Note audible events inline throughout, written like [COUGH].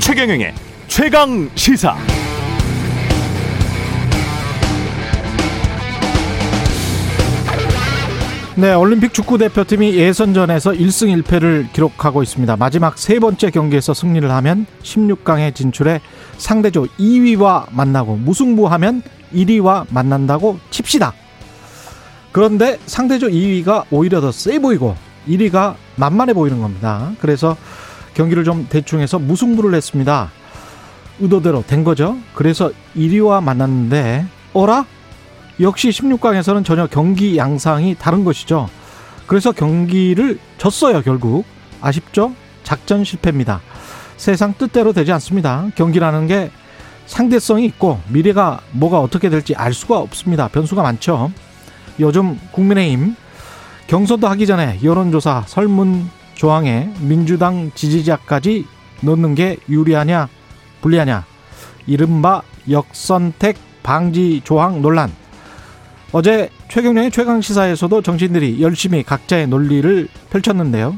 최경영의 최강 시사. 네, 올림픽 축구 대표팀이 예선전에서 1승 1패를 기록하고 있습니다. 마지막 세 번째 경기에서 승리를 하면 16강에 진출해 상대조 2위와 만나고 무승부하면 1위와 만난다고 칩시다. 그런데 상대조 2위가 오히려 더 세 보이고 1위가 만만해 보이는 겁니다. 그래서 경기를 좀 대충 해서 무승부를 했습니다. 의도대로 된 거죠. 그래서 1위와 만났는데 어라? 역시 16강에서는 전혀 경기 양상이 다른 것이죠. 그래서 경기를 졌어요, 결국. 아쉽죠? 작전 실패입니다. 세상 뜻대로 되지 않습니다. 경기라는 게 상대성이 있고 미래가 뭐가 어떻게 될지 알 수가 없습니다. 변수가 많죠. 요즘 국민의힘 경선도 하기 전에 여론조사 설문 조항에 민주당 지지자까지 넣는 게 유리하냐 불리하냐 이른바 역선택 방지 조항 논란 어제 최경련의 최강 시사에서도 정치인들이 열심히 각자의 논리를 펼쳤는데요.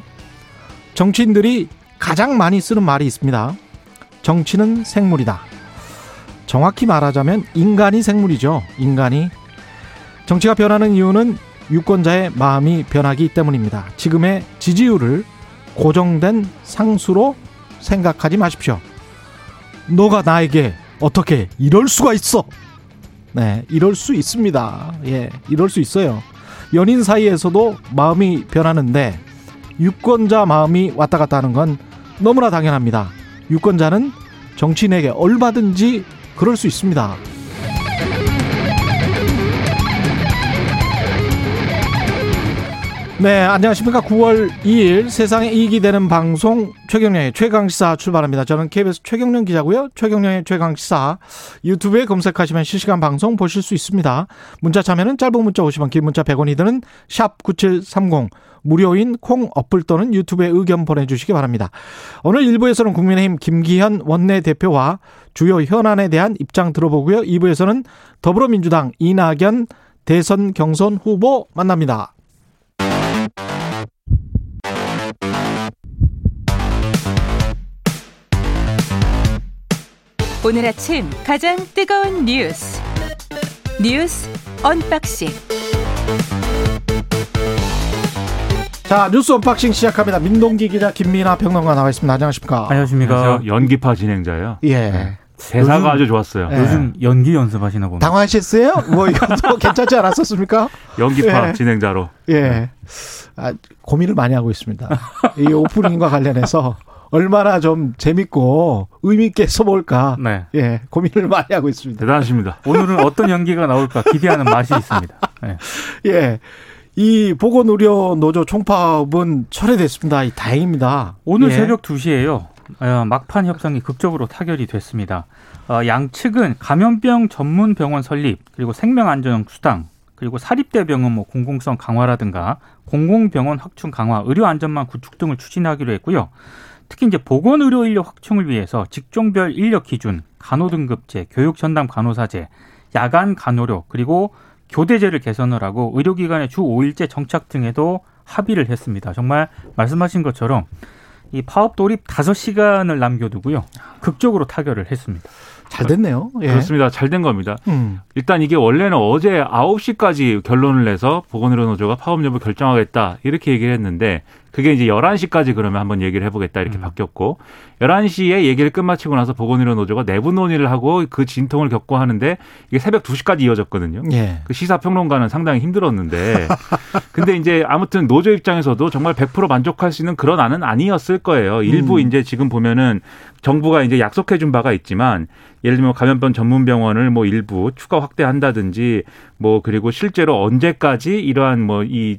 정치인들이 가장 많이 쓰는 말이 있습니다. 정치는 생물이다. 정확히 말하자면 인간이 생물이죠. 인간이 정치가 변하는 이유는 유권자의 마음이 변하기 때문입니다. 지금의 지지율을 고정된 상수로 생각하지 마십시오. 너가 나에게 어떻게 이럴 수가 있어? 네, 이럴 수 있습니다. 예, 이럴 수 있어요. 연인 사이에서도 마음이 변하는데 유권자 마음이 왔다 갔다 하는 건 너무나 당연합니다. 유권자는 정치인에게 얼마든지 그럴 수 있습니다. 네, 안녕하십니까. 9월 2일 세상에 이익이 되는 방송 최경련의 최강시사 출발합니다. 저는 KBS 최경련 기자고요. 최경련의 최강시사 유튜브에 검색하시면 실시간 방송 보실 수 있습니다. 문자 참여는 짧은 문자 50원, 긴 문자 100원이 드는 샵 9730 무료인 콩 어플 또는 유튜브에 의견 보내주시기 바랍니다. 오늘 1부에서는 국민의힘 김기현 원내대표와 주요 현안에 대한 입장 들어보고요. 2부에서는 더불어민주당 이낙연 대선 경선 후보 만납니다. 오늘 아침 가장 뜨거운 뉴스 뉴스 unboxing 자 뉴스 unboxing 시작합니다. 민동기 기자 김민아 평론가 나와 있습니다. 안녕하십니까? 안녕하십니까. 안녕하세요. 연기파 진행자예요. 예. 대사가 요즘- 아주 좋았어요. 예. 요즘 연기 연습하시나 봅니다. 당황하셨어요? 뭐 이것도 [LAUGHS] 괜찮지 않았었습니까? 연기파 예. 진행자로. 예. 아, 고민을 많이 하고 있습니다. 이 오프닝과 관련해서 얼마나 좀 재밌고 의미 있게 써볼까. 네. 예, 고민을 많이 하고 있습니다. 대단하십니다. 오늘은 어떤 연기가 나올까 기대하는 맛이 있습니다. 네. [LAUGHS] 예. 이 보건의료 노조 총파업은 철회됐습니다. 이 다행입니다. 오늘 예. 새벽 2시에요. 어, 막판 협상이 극적으로 타결이 됐습니다. 어, 양측은 감염병 전문 병원 설립 그리고 생명안전 수당 그리고 사립대 병원 뭐 공공성 강화라든가 공공병원 확충 강화, 의료 안전망 구축 등을 추진하기로 했고요. 특히 이제 보건 의료 인력 확충을 위해서 직종별 인력 기준, 간호 등급제, 교육 전담 간호사제, 야간 간호료 그리고 교대제를 개선을 하고 의료기관의 주 5일제 정착 등에도 합의를 했습니다. 정말 말씀하신 것처럼 이 파업 돌입 5시간을 남겨두고요. 극적으로 타결을 했습니다. 잘 됐네요. 예. 그렇습니다. 잘 된 겁니다. 음. 일단 이게 원래는 어제 9시까지 결론을 내서 보건의료 노조가 파업 여부 결정하겠다 이렇게 얘기를 했는데 그게 이제 11시까지 그러면 한번 얘기를 해보겠다 이렇게 음. 바뀌었고 11시에 얘기를 끝마치고 나서 보건의료 노조가 내부 논의를 하고 그 진통을 겪고 하는데 이게 새벽 2시까지 이어졌거든요. 예. 그 시사평론가는 상당히 힘들었는데 [LAUGHS] 근데 이제 아무튼 노조 입장에서도 정말 100% 만족할 수 있는 그런 안은 아니었을 거예요. 일부 음. 이제 지금 보면은 정부가 이제 약속해 준 바가 있지만 예를 들면 감염병 전문 병원을 뭐 일부 추가 확대한다든지 뭐 그리고 실제로 언제까지 이러한 뭐 이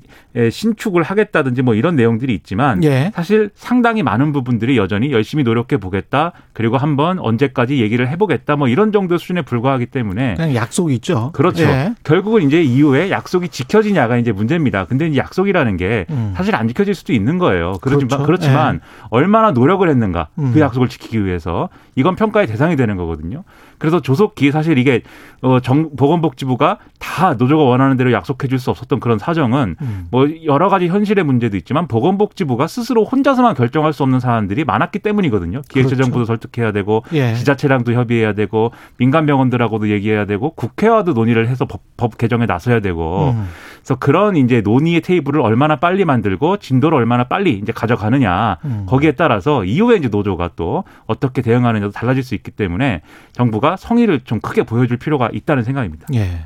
신축을 하겠다든지 뭐 이런 내용들 이 부분들이 있지만 예. 사실 상당히 많은 부분들이 여전히 열심히 노력해 보겠다. 그리고 한번 언제까지 얘기를 해보겠다. 뭐 이런 정도 수준에 불과하기 때문에 그냥 약속이 있죠. 그렇죠. 예. 결국은 이제 이후에 약속이 지켜지냐가 이제 문제입니다. 근데 이제 약속이라는 게 음. 사실 안 지켜질 수도 있는 거예요. 그렇지만 그렇죠. 그렇지만 얼마나 노력을 했는가 음. 그 약속을 지키기 위해서 이건 평가의 대상이 되는 거거든요. 그래서 조속히 사실 이게 어, 정, 보건복지부가 다 노조가 원하는 대로 약속해 줄 수 없었던 그런 사정은 음. 뭐 여러 가지 현실의 문제도 있지만 보건복지부가 스스로 혼자서만 결정할 수 없는 사안들이 많았기 때문이거든요. 기획재정부도 설득해야 되고 그렇죠. 예. 지자체랑도 협의해야 되고 민간 병원들하고도 얘기해야 되고 국회와도 논의를 해서 법, 법 개정에 나서야 되고 음. 그래서 그런 이제 논의의 테이블을 얼마나 빨리 만들고 진도를 얼마나 빨리 이제 가져가느냐 음. 거기에 따라서 이후에 이제 노조가 또 어떻게 대응하느냐도 달라질 수 있기 때문에 정부가 성의를 좀 크게 보여줄 필요가 있다는 생각입니다. 예.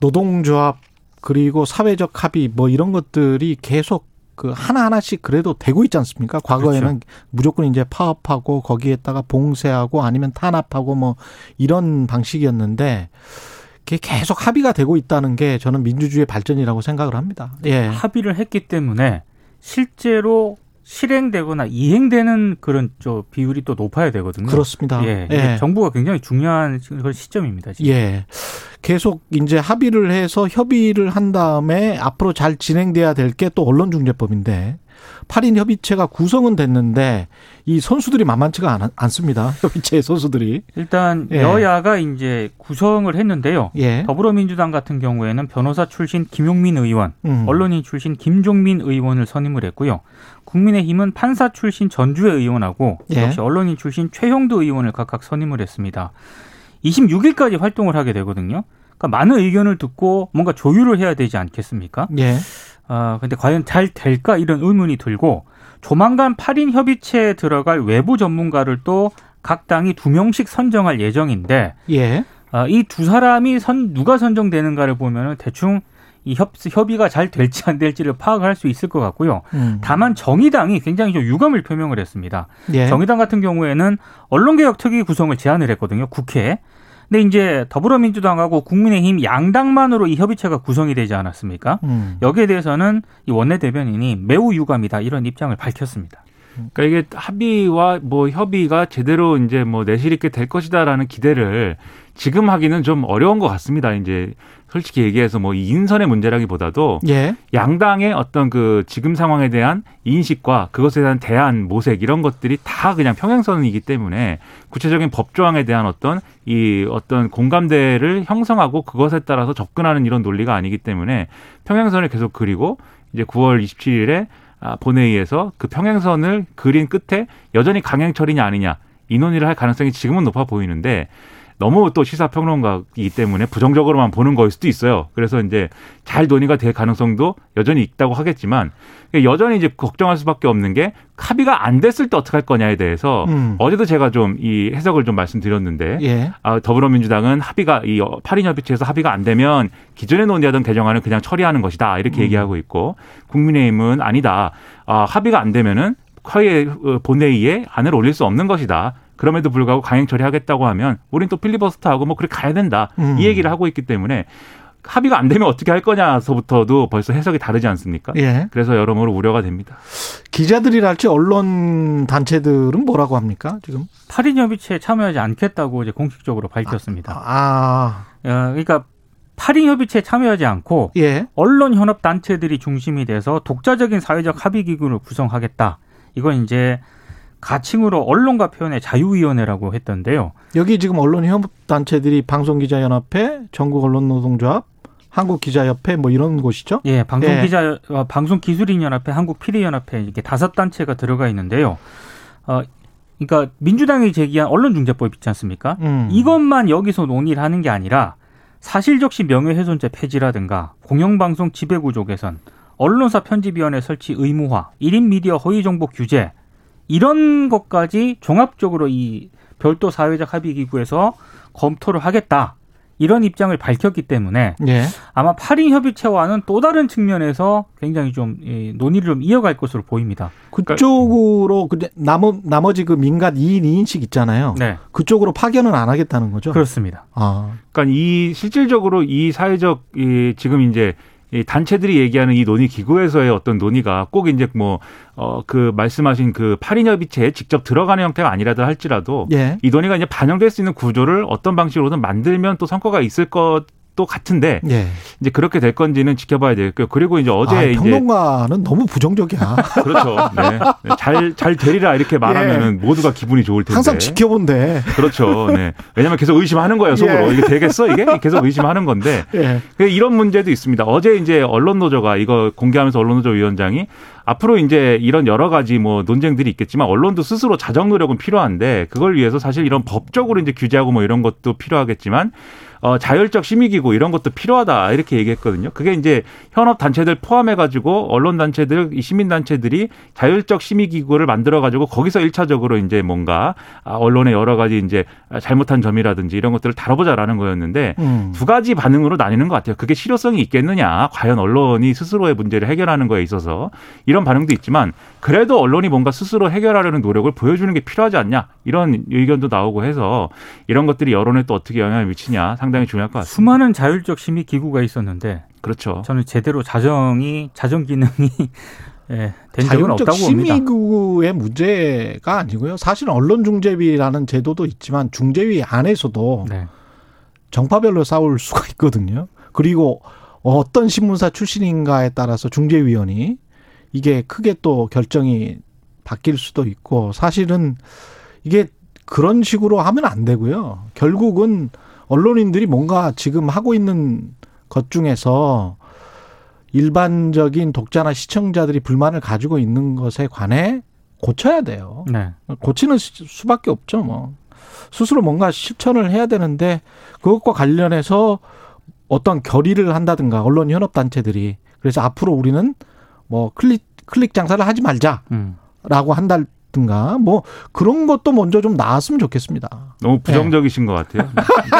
노동조합 그리고 사회적 합의 뭐 이런 것들이 계속 그 하나하나씩 그래도 되고 있지 않습니까? 과거에는 그렇죠. 무조건 이제 파업하고 거기에다가 봉쇄하고 아니면 탄압하고 뭐 이런 방식이었는데 그게 계속 합의가 되고 있다는 게 저는 민주주의의 발전이라고 생각을 합니다. 예. 합의를 했기 때문에 실제로 실행되거나 이행되는 그런 저 비율이 또 높아야 되거든요. 그렇습니다. 예, 예. 정부가 굉장히 중요한 시점입니다. 지금. 예. 계속 이제 합의를 해서 협의를 한 다음에 앞으로 잘 진행돼야 될 게 또 언론중재법인데 8인 협의체가 구성은 됐는데 이 선수들이 만만치가 않, 않습니다. [LAUGHS] 협의체 선수들이. 일단 예. 여야가 이제 구성을 했는데요. 예. 더불어민주당 같은 경우에는 변호사 출신 김용민 의원, 음. 언론인 출신 김종민 의원을 선임을 했고요. 국민의힘은 판사 출신 전주의 의원하고 예. 역시 언론인 출신 최형도 의원을 각각 선임을 했습니다. 26일까지 활동을 하게 되거든요. 그러니까 많은 의견을 듣고 뭔가 조율을 해야 되지 않겠습니까? 예. 아, 근데 과연 잘 될까 이런 의문이 들고 조만간 8인 협의체에 들어갈 외부 전문가를 또 각 당이 두 명씩 선정할 예정인데 예. 아, 이 두 사람이 선 누가 선정되는가를 보면은 대충 이 협, 협의가 잘 될지 안 될지를 파악할 수 있을 것 같고요. 음. 다만 정의당이 굉장히 좀 유감을 표명을 했습니다. 예. 정의당 같은 경우에는 언론개혁 특위 구성을 제안을 했거든요. 국회에. 근데 이제 더불어민주당하고 국민의힘 양당만으로 이 협의체가 구성이 되지 않았습니까? 음. 여기에 대해서는 이 원내 대변인이 매우 유감이다 이런 입장을 밝혔습니다. 그러니까 이게 합의와 뭐 협의가 제대로 이제 뭐 내실 있게 될 것이다라는 기대를 지금 하기는 좀 어려운 것 같습니다. 이제 솔직히 얘기해서 뭐이 인선의 문제라기보다도 예. 양당의 어떤 그 지금 상황에 대한 인식과 그것에 대한 대안 모색 이런 것들이 다 그냥 평행선이기 때문에 구체적인 법 조항에 대한 어떤 이 어떤 공감대를 형성하고 그것에 따라서 접근하는 이런 논리가 아니기 때문에 평행선을 계속 그리고 이제 9월 27일에 아, 본회의에서 그 평행선을 그린 끝에 여전히 강행 처리냐 아니냐 이 논의를 할 가능성이 지금은 높아 보이는데 너무 또 시사평론가이기 때문에 부정적으로만 보는 거일 수도 있어요. 그래서 이제 잘 논의가 될 가능성도 여전히 있다고 하겠지만 여전히 이제 걱정할 수밖에 없는 게 합의가 안 됐을 때 어떻게 할 거냐에 대해서 음. 어제도 제가 좀 이 해석을 좀 말씀드렸는데 예. 아, 더불어민주당은 합의가 이 8인 협의체에서 합의가 안 되면 기존에 논의하던 개정안을 그냥 처리하는 것이다 이렇게 음. 얘기하고 있고 국민의힘은 아니다 아, 합의가 안 되면은 화해 어, 본회의에 안을 올릴 수 없는 것이다. 그럼에도 불구하고 강행 처리하겠다고 하면 우린 또 필리버스터하고 뭐 그렇게 가야 된다. 음. 이 얘기를 하고 있기 때문에 합의가 안 되면 어떻게 할 거냐서부터도 벌써 해석이 다르지 않습니까? 예. 그래서 여러모로 우려가 됩니다. 기자들이랄지 언론 단체들은 뭐라고 합니까? 지금? 8인 협의체에 참여하지 않겠다고 이제 공식적으로 밝혔습니다. 아. 어, 그러니까 8인 협의체에 참여하지 않고 예. 언론 현업 단체들이 중심이 돼서 독자적인 사회적 합의 기구를 구성하겠다. 이건 이제 가칭으로 언론과 표현의 자유위원회라고 했던데요. 여기 지금 언론 협업 단체들이 방송기자연합회, 전국 언론노동조합, 한국기자협회 뭐 이런 곳이죠? 예, 방송기자 어, 방송기술인연합회, 한국피디연합회 이렇게 다섯 단체가 들어가 있는데요. 어, 그러니까 민주당이 제기한 언론중재법 있지 않습니까? 음. 이것만 여기서 논의를 하는 게 아니라 사실적시 명예훼손죄 폐지라든가 공영방송 지배구조 개선, 언론사 편집위원회 설치 의무화, 1인 미디어 허위 정보 규제 이런 것까지 종합적으로 이 별도 사회적 합의 기구에서 검토를 하겠다. 이런 입장을 밝혔기 때문에 예. 아마 8인 협의체와는 또 다른 측면에서 굉장히 좀 이, 논의를 좀 이어갈 것으로 보입니다. 그쪽으로 그 나머 나머지 그 민간 2인 2인씩 있잖아요. 네, 그쪽으로 파견은 안 하겠다는 거죠. 그렇습니다. 아. 그러니까 이 실질적으로 이 사회적 이 지금 이제 이 단체들이 얘기하는 이 논의 기구에서의 어떤 논의가 꼭 이제 뭐 어 그 말씀하신 그 8인 협의체에 직접 들어가는 형태가 아니라도 할지라도 예. 이 논의가 이제 반영될 수 있는 구조를 어떤 방식으로든 만들면 또 성과가 있을 것 도 같은데 예. 이제 그렇게 될 건지는 지켜봐야 되겠고요. 그리고 이제 어제 아, 이제 평론가는 너무 부정적이야. [LAUGHS] 그렇죠. 네. 잘, 잘 되리라 이렇게 말하면은 모두가 기분이 좋을 텐데. 예. 항상 지켜본대. 그렇죠. 네. 왜냐면 계속 의심하는 거예요, 속으로. 예. 이게 되겠어? 이게? 계속 의심하는 건데. 예. 그 이런 문제도 있습니다. 어제 이제 언론 노조가 이거 공개하면서 언론 노조 위원장이 앞으로 이제 이런 여러 가지 뭐 논쟁들이 있겠지만 언론도 스스로 자정 노력은 필요한데 그걸 위해서 사실 이런 법적으로 이제 규제하고 뭐 이런 것도 필요하겠지만 어, 자율적 심의기구 이런 것도 필요하다 이렇게 얘기했거든요. 그게 이제 현업 단체들 포함해가지고 언론 단체들, 이 시민 단체들이 자율적 심의기구를 만들어가지고 거기서 일차적으로 이제 뭔가 아, 언론의 여러 가지 이제 잘못한 점이라든지 이런 것들을 다뤄보자라는 거였는데 음. 두 가지 반응으로 나뉘는 것 같아요. 그게 실효성이 있겠느냐, 과연 언론이 스스로의 문제를 해결하는 거에 있어서 이런 반응도 있지만 그래도 언론이 뭔가 스스로 해결하려는 노력을 보여주는 게 필요하지 않냐 이런 의견도 나오고 해서 이런 것들이 여론에 또 어떻게 영향을 미치냐 상당히 중요할 것 같습니다. 수많은 자율적 심의 기구가 있는데 그렇죠. 저는 제대로 자정이 자정 기능이 [LAUGHS] 예, 된 적은 자율적 없다고 봅니다. 심의구의 문제가 아니고요. 사실 언론중재위라는 제도도 있지만 중재위 안에서도 네. 정파별로 싸울 수가 있거든요. 그리고 어떤 신문사 출신인가에 따라서 중재위원이 이게 크게 또 결정이 바뀔 수도 있고 사실은 이게 그런 식으로 하면 안 되고요. 결국은 언론인들이 뭔가 지금 하고 있는 것 중에서 일반적인 독자나 시청자들이 불만을 가지고 있는 것에 관해 고쳐야 돼요. 네. 고치는 수- 수밖에 없죠. 뭐 스스로 뭔가 실천을 해야 되는데 그것과 관련해서 어떤 결의를 한다든가 언론 현업 단체들이 그래서 앞으로 우리는 뭐 클릭 클릭 장사를 하지 말자라고 음. 한 다든가 뭐 그런 것도 먼저 좀 나왔으면 좋겠습니다. 너무 부정적이신 것 같아요.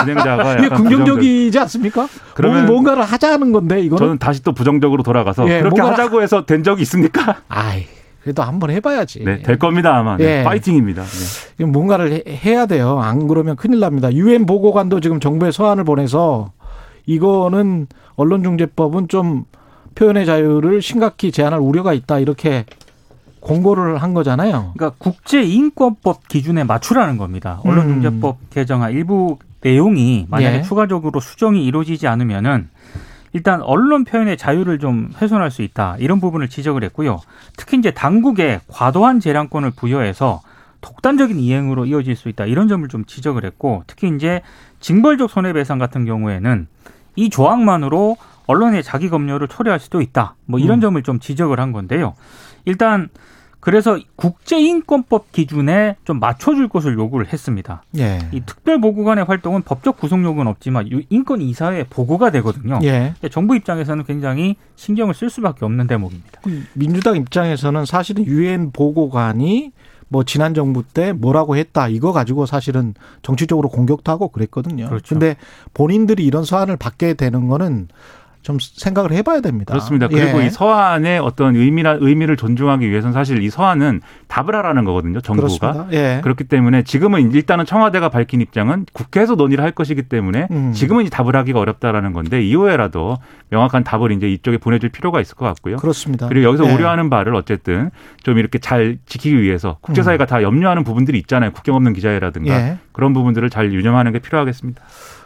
진행자가 이게 긍정적이지 않습니까? 그러면 뭐 뭔가를 하자는 건데 이거는 저는 다시 또 부정적으로 돌아가서 예, 그렇게 하자고 해서 된 적이 있습니까? 아이 그래도 한번 해봐야지. 네, 될 겁니다 아마. 네, 예. 파이팅입니다. 네. 뭔가를 해- 해야 돼요. 안 그러면 큰일 납니다. 유엔 보고관도 지금 정부에 서한을 보내서 이거는 언론중재법은 좀 표현의 자유를 심각히 제한할 우려가 있다 이렇게 공고를 한 거잖아요. 그러니까 국제인권법 기준에 맞추라는 겁니다. 음. 언론중재법 개정안 일부 내용이 만약에 예. 추가적으로 수정이 이루어지지 않으면은 일단 언론 표현의 자유를 좀 훼손할 수 있다 이런 부분을 지적을 했고요. 특히 이제 당국에 과도한 재량권을 부여해서 독단적인 이행으로 이어질 수 있다 이런 점을 좀 지적을 했고 특히 이제 징벌적 손해배상 같은 경우에는 이 조항만으로 언론의 자기 검열을 초래할 수도 있다. 뭐 이런 음. 점을 좀 지적을 한 건데요. 일단 그래서 국제인권법 기준에 좀 맞춰줄 것을 요구를 했습니다. 예. 이 특별보고관의 활동은 법적 구속력은 없지만 유- 인권 이사회 보고가 되거든요. 예. 정부 입장에서는 굉장히 신경을 쓸 수밖에 없는 대목입니다. 민주당 입장에서는 사실은 유엔 보고관이 뭐 지난 정부 때 뭐라고 했다 이거 가지고 사실은 정치적으로 공격도 하고 그랬거든요. 그렇죠. 근데 본인들이 이런 서한을 받게 되는 거는 좀 생각을 해봐야 됩니다. 그렇습니다. 그리고 예. 이 서한의 어떤 의미나 의미를 존중하기 위해서는 사실 이 서한은 답을 하라는 거거든요. 정부가. 예. 그렇기 때문에 지금은 일단은 청와대가 밝힌 입장은 국회에서 논의를 할 것이기 때문에 음. 지금은 이 답을 하기가 어렵다라는 건데 이후에라도 명확한 답을 이제 이쪽에 보내줄 필요가 있을 것 같고요. 그렇습니다. 그리고 여기서 예. 우려하는 바를 어쨌든 좀 이렇게 잘 지키기 위해서 국제사회가 다 염려하는 부분들이 있잖아요. 국경 없는 기자회라든가 예. 그런 부분들을 잘 유념하는 게 필요하겠습니다.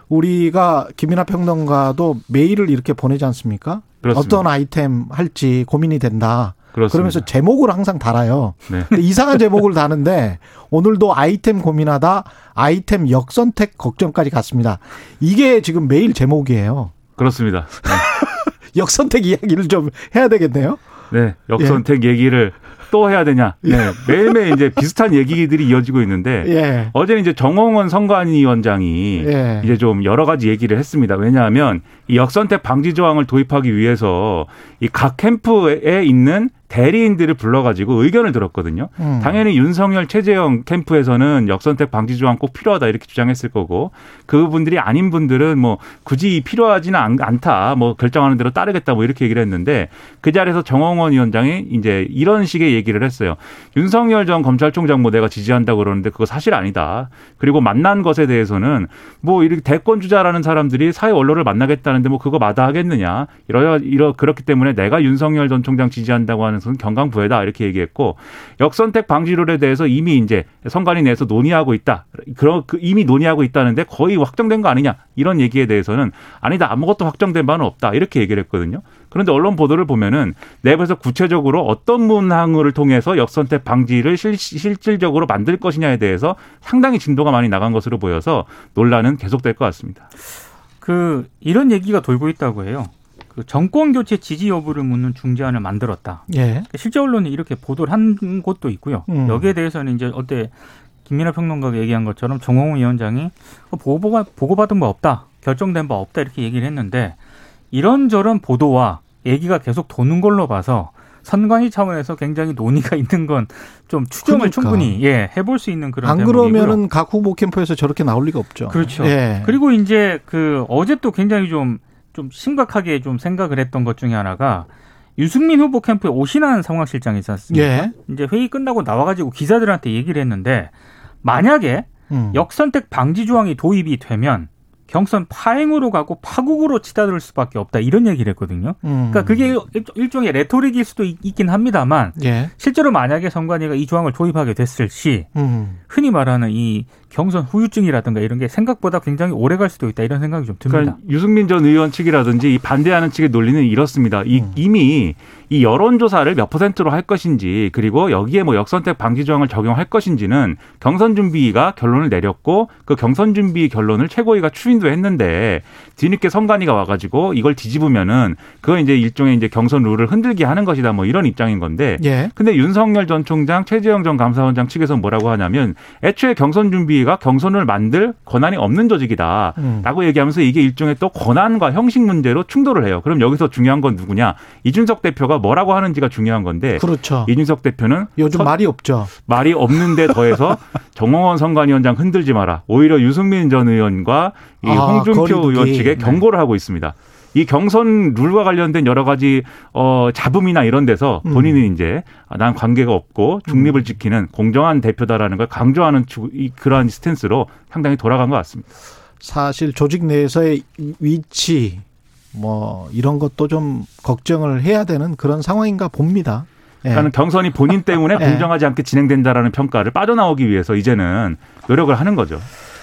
우리가 김이나 평론가도 메일을 이렇게 보내지 않습니까? 그렇습니다. 어떤 아이템 할지 고민이 된다. 그렇습니다. 그러면서 제목을 항상 달아요. 네. 이상한 제목을 다는데 오늘도 아이템 고민하다 아이템 역선택 걱정까지 갔습니다. 이게 지금 메일 제목이에요. 그렇습니다. [LAUGHS] 역선택 이야기를 좀 해야 되겠네요. 네, 역선택 예. 얘기를 또 해야 되냐. 네, 매일매일 이제 비슷한 얘기들이 이어지고 있는데 예. 어제는 이제 정홍원 선관위원장이 예. 이제 좀 여러 가지 얘기를 했습니다. 왜냐하면 이 역선택 방지 조항을 도입하기 위해서 이 각 캠프에 있는 대리인들을 불러가지고 의견을 들었거든요. 음. 당연히 윤석열 최재형 캠프에서는 역선택 방지 조항 꼭 필요하다 이렇게 주장했을 거고 그분들이 아닌 분들은 뭐 굳이 필요하지는 않, 않다 뭐 결정하는 대로 따르겠다 뭐 이렇게 얘기를 했는데 그 자리에서 정홍원 위원장이 이제 이런 식의 얘기를 했어요. 윤석열 전 검찰총장 뭐 내가 지지한다고 그러는데 그거 사실 아니다. 그리고 만난 것에 대해서는 뭐 이렇게 대권 주자라는 사람들이 사회 원로를 만나겠다는데 뭐 그거 마다하겠느냐. 이러 이러 그렇기 때문에 내가 윤석열 전 총장 지지한다고 하는 것은 경강부회다 이렇게 얘기했고 역선택 방지룰에 대해서 이미 이제 선관위 내에서 논의하고 있다. 그런 그 이미 논의하고 있다는데 거의 확정된 거 아니냐 이런 얘기에 대해서는 아니다 아무것도 확정된 바는 없다 이렇게 얘기를 했거든요. 그런데 언론 보도를 보면은 내부에서 구체적으로 어떤 문항을 통해서 역선택 방지를 실, 실질적으로 만들 것이냐에 대해서 상당히 진도가 많이 나간 것으로 보여서 논란은 계속될 것 같습니다. 그 이런 얘기가 돌고 있다고 해요. 그 정권 교체 지지 여부를 묻는 중재안을 만들었다. 예. 실제 언론이 이렇게 보도를 한 곳도 있고요. 음. 여기에 대해서는 이제 어때 김민하 평론가가 얘기한 것처럼 정홍 위원장이 보고가 보고받은 바 없다, 결정된 바 없다 이렇게 얘기를 했는데 이런저런 보도와 얘기가 계속 도는 걸로 봐서 선관위 차원에서 굉장히 논의가 [LAUGHS] 있는 건 좀 추정을 그러니까. 충분히 예 해볼 수 있는 그런 안. 그러면은 각 후보 캠프에서 저렇게 나올 리가 없죠. 그렇죠. 예. 그리고 이제 그 어제 또 굉장히 좀, 좀 심각하게 좀 생각을 했던 것 중에 하나가 유승민 후보 캠프에 오신환 상황실장이 있지 않습니까? 예. 이제 회의 끝나고 나와가지고 기자들한테 얘기를 했는데 만약에 음. 역선택 방지 조항이 도입이 되면 경선 파행으로 가고 파국으로 치닫을 수밖에 없다 이런 얘기를 했거든요. 음. 그러니까 그게 일- 일종의 레토릭일 수도 있- 있긴 합니다만 예. 실제로 만약에 선관위가 이 조항을 도입하게 됐을 시 음. 흔히 말하는 이 경선 후유증이라든가 이런 게 생각보다 굉장히 오래 갈 수도 있다 이런 생각이 좀 듭니다. 그러니까 유승민 전 의원 측이라든지 이 반대하는 측의 논리는 이렇습니다. 이, 음. 이미 이 여론조사를 몇 퍼센트로 할 것인지 그리고 여기에 뭐 역선택 방지 조항을 적용할 것인지는 경선 준비가 결론을 내렸고 그 경선 준비 결론을 최고위가 추인도 했는데 뒤늦게 선관위가 와가지고 이걸 뒤집으면은 그건 이제 일종의 이제 경선 룰을 흔들게 하는 것이다 뭐 이런 입장인 건데 예. 근데 윤석열 전 총장, 최재형 전 감사원장 측에서 뭐라고 하냐면 애초에 경선 준비가 경선을 만들 권한이 없는 조직이다. 음. 라고 얘기하면서 이게 일종의 또 권한과 형식 문제로 충돌을 해요. 그럼 여기서 중요한 건 누구냐? 이준석 대표가 뭐라고 하는지가 중요한 건데 그렇죠. 이준석 대표는 요즘 선- 말이 없죠. 말이 없는데 더해서 [LAUGHS] 정홍원 선관위원장 흔들지 마라. 오히려 유승민 전 의원과 이 아, 홍준표. 의원 측에 네. 경고를 하고 있습니다. 이 경선 룰과 관련된 여러 가지 어 잡음이나 이런 데서 음. 본인은 이제 난 관계가 없고 중립을 지키는 공정한 대표다라는 걸 강조하는 추- 이 그러한 스탠스로 상당히 돌아간 것 같습니다. 사실 조직 내에서의 위치 뭐 이런 것도 좀 걱정을 해야 되는 그런 상황인가 봅니다. 예. 그러니까 경선이 본인 [LAUGHS] 때문에 네. 공정하지 않게 진행된다라는 평가를 빠져나오기 위해서 이제는 노력을 하는 거죠.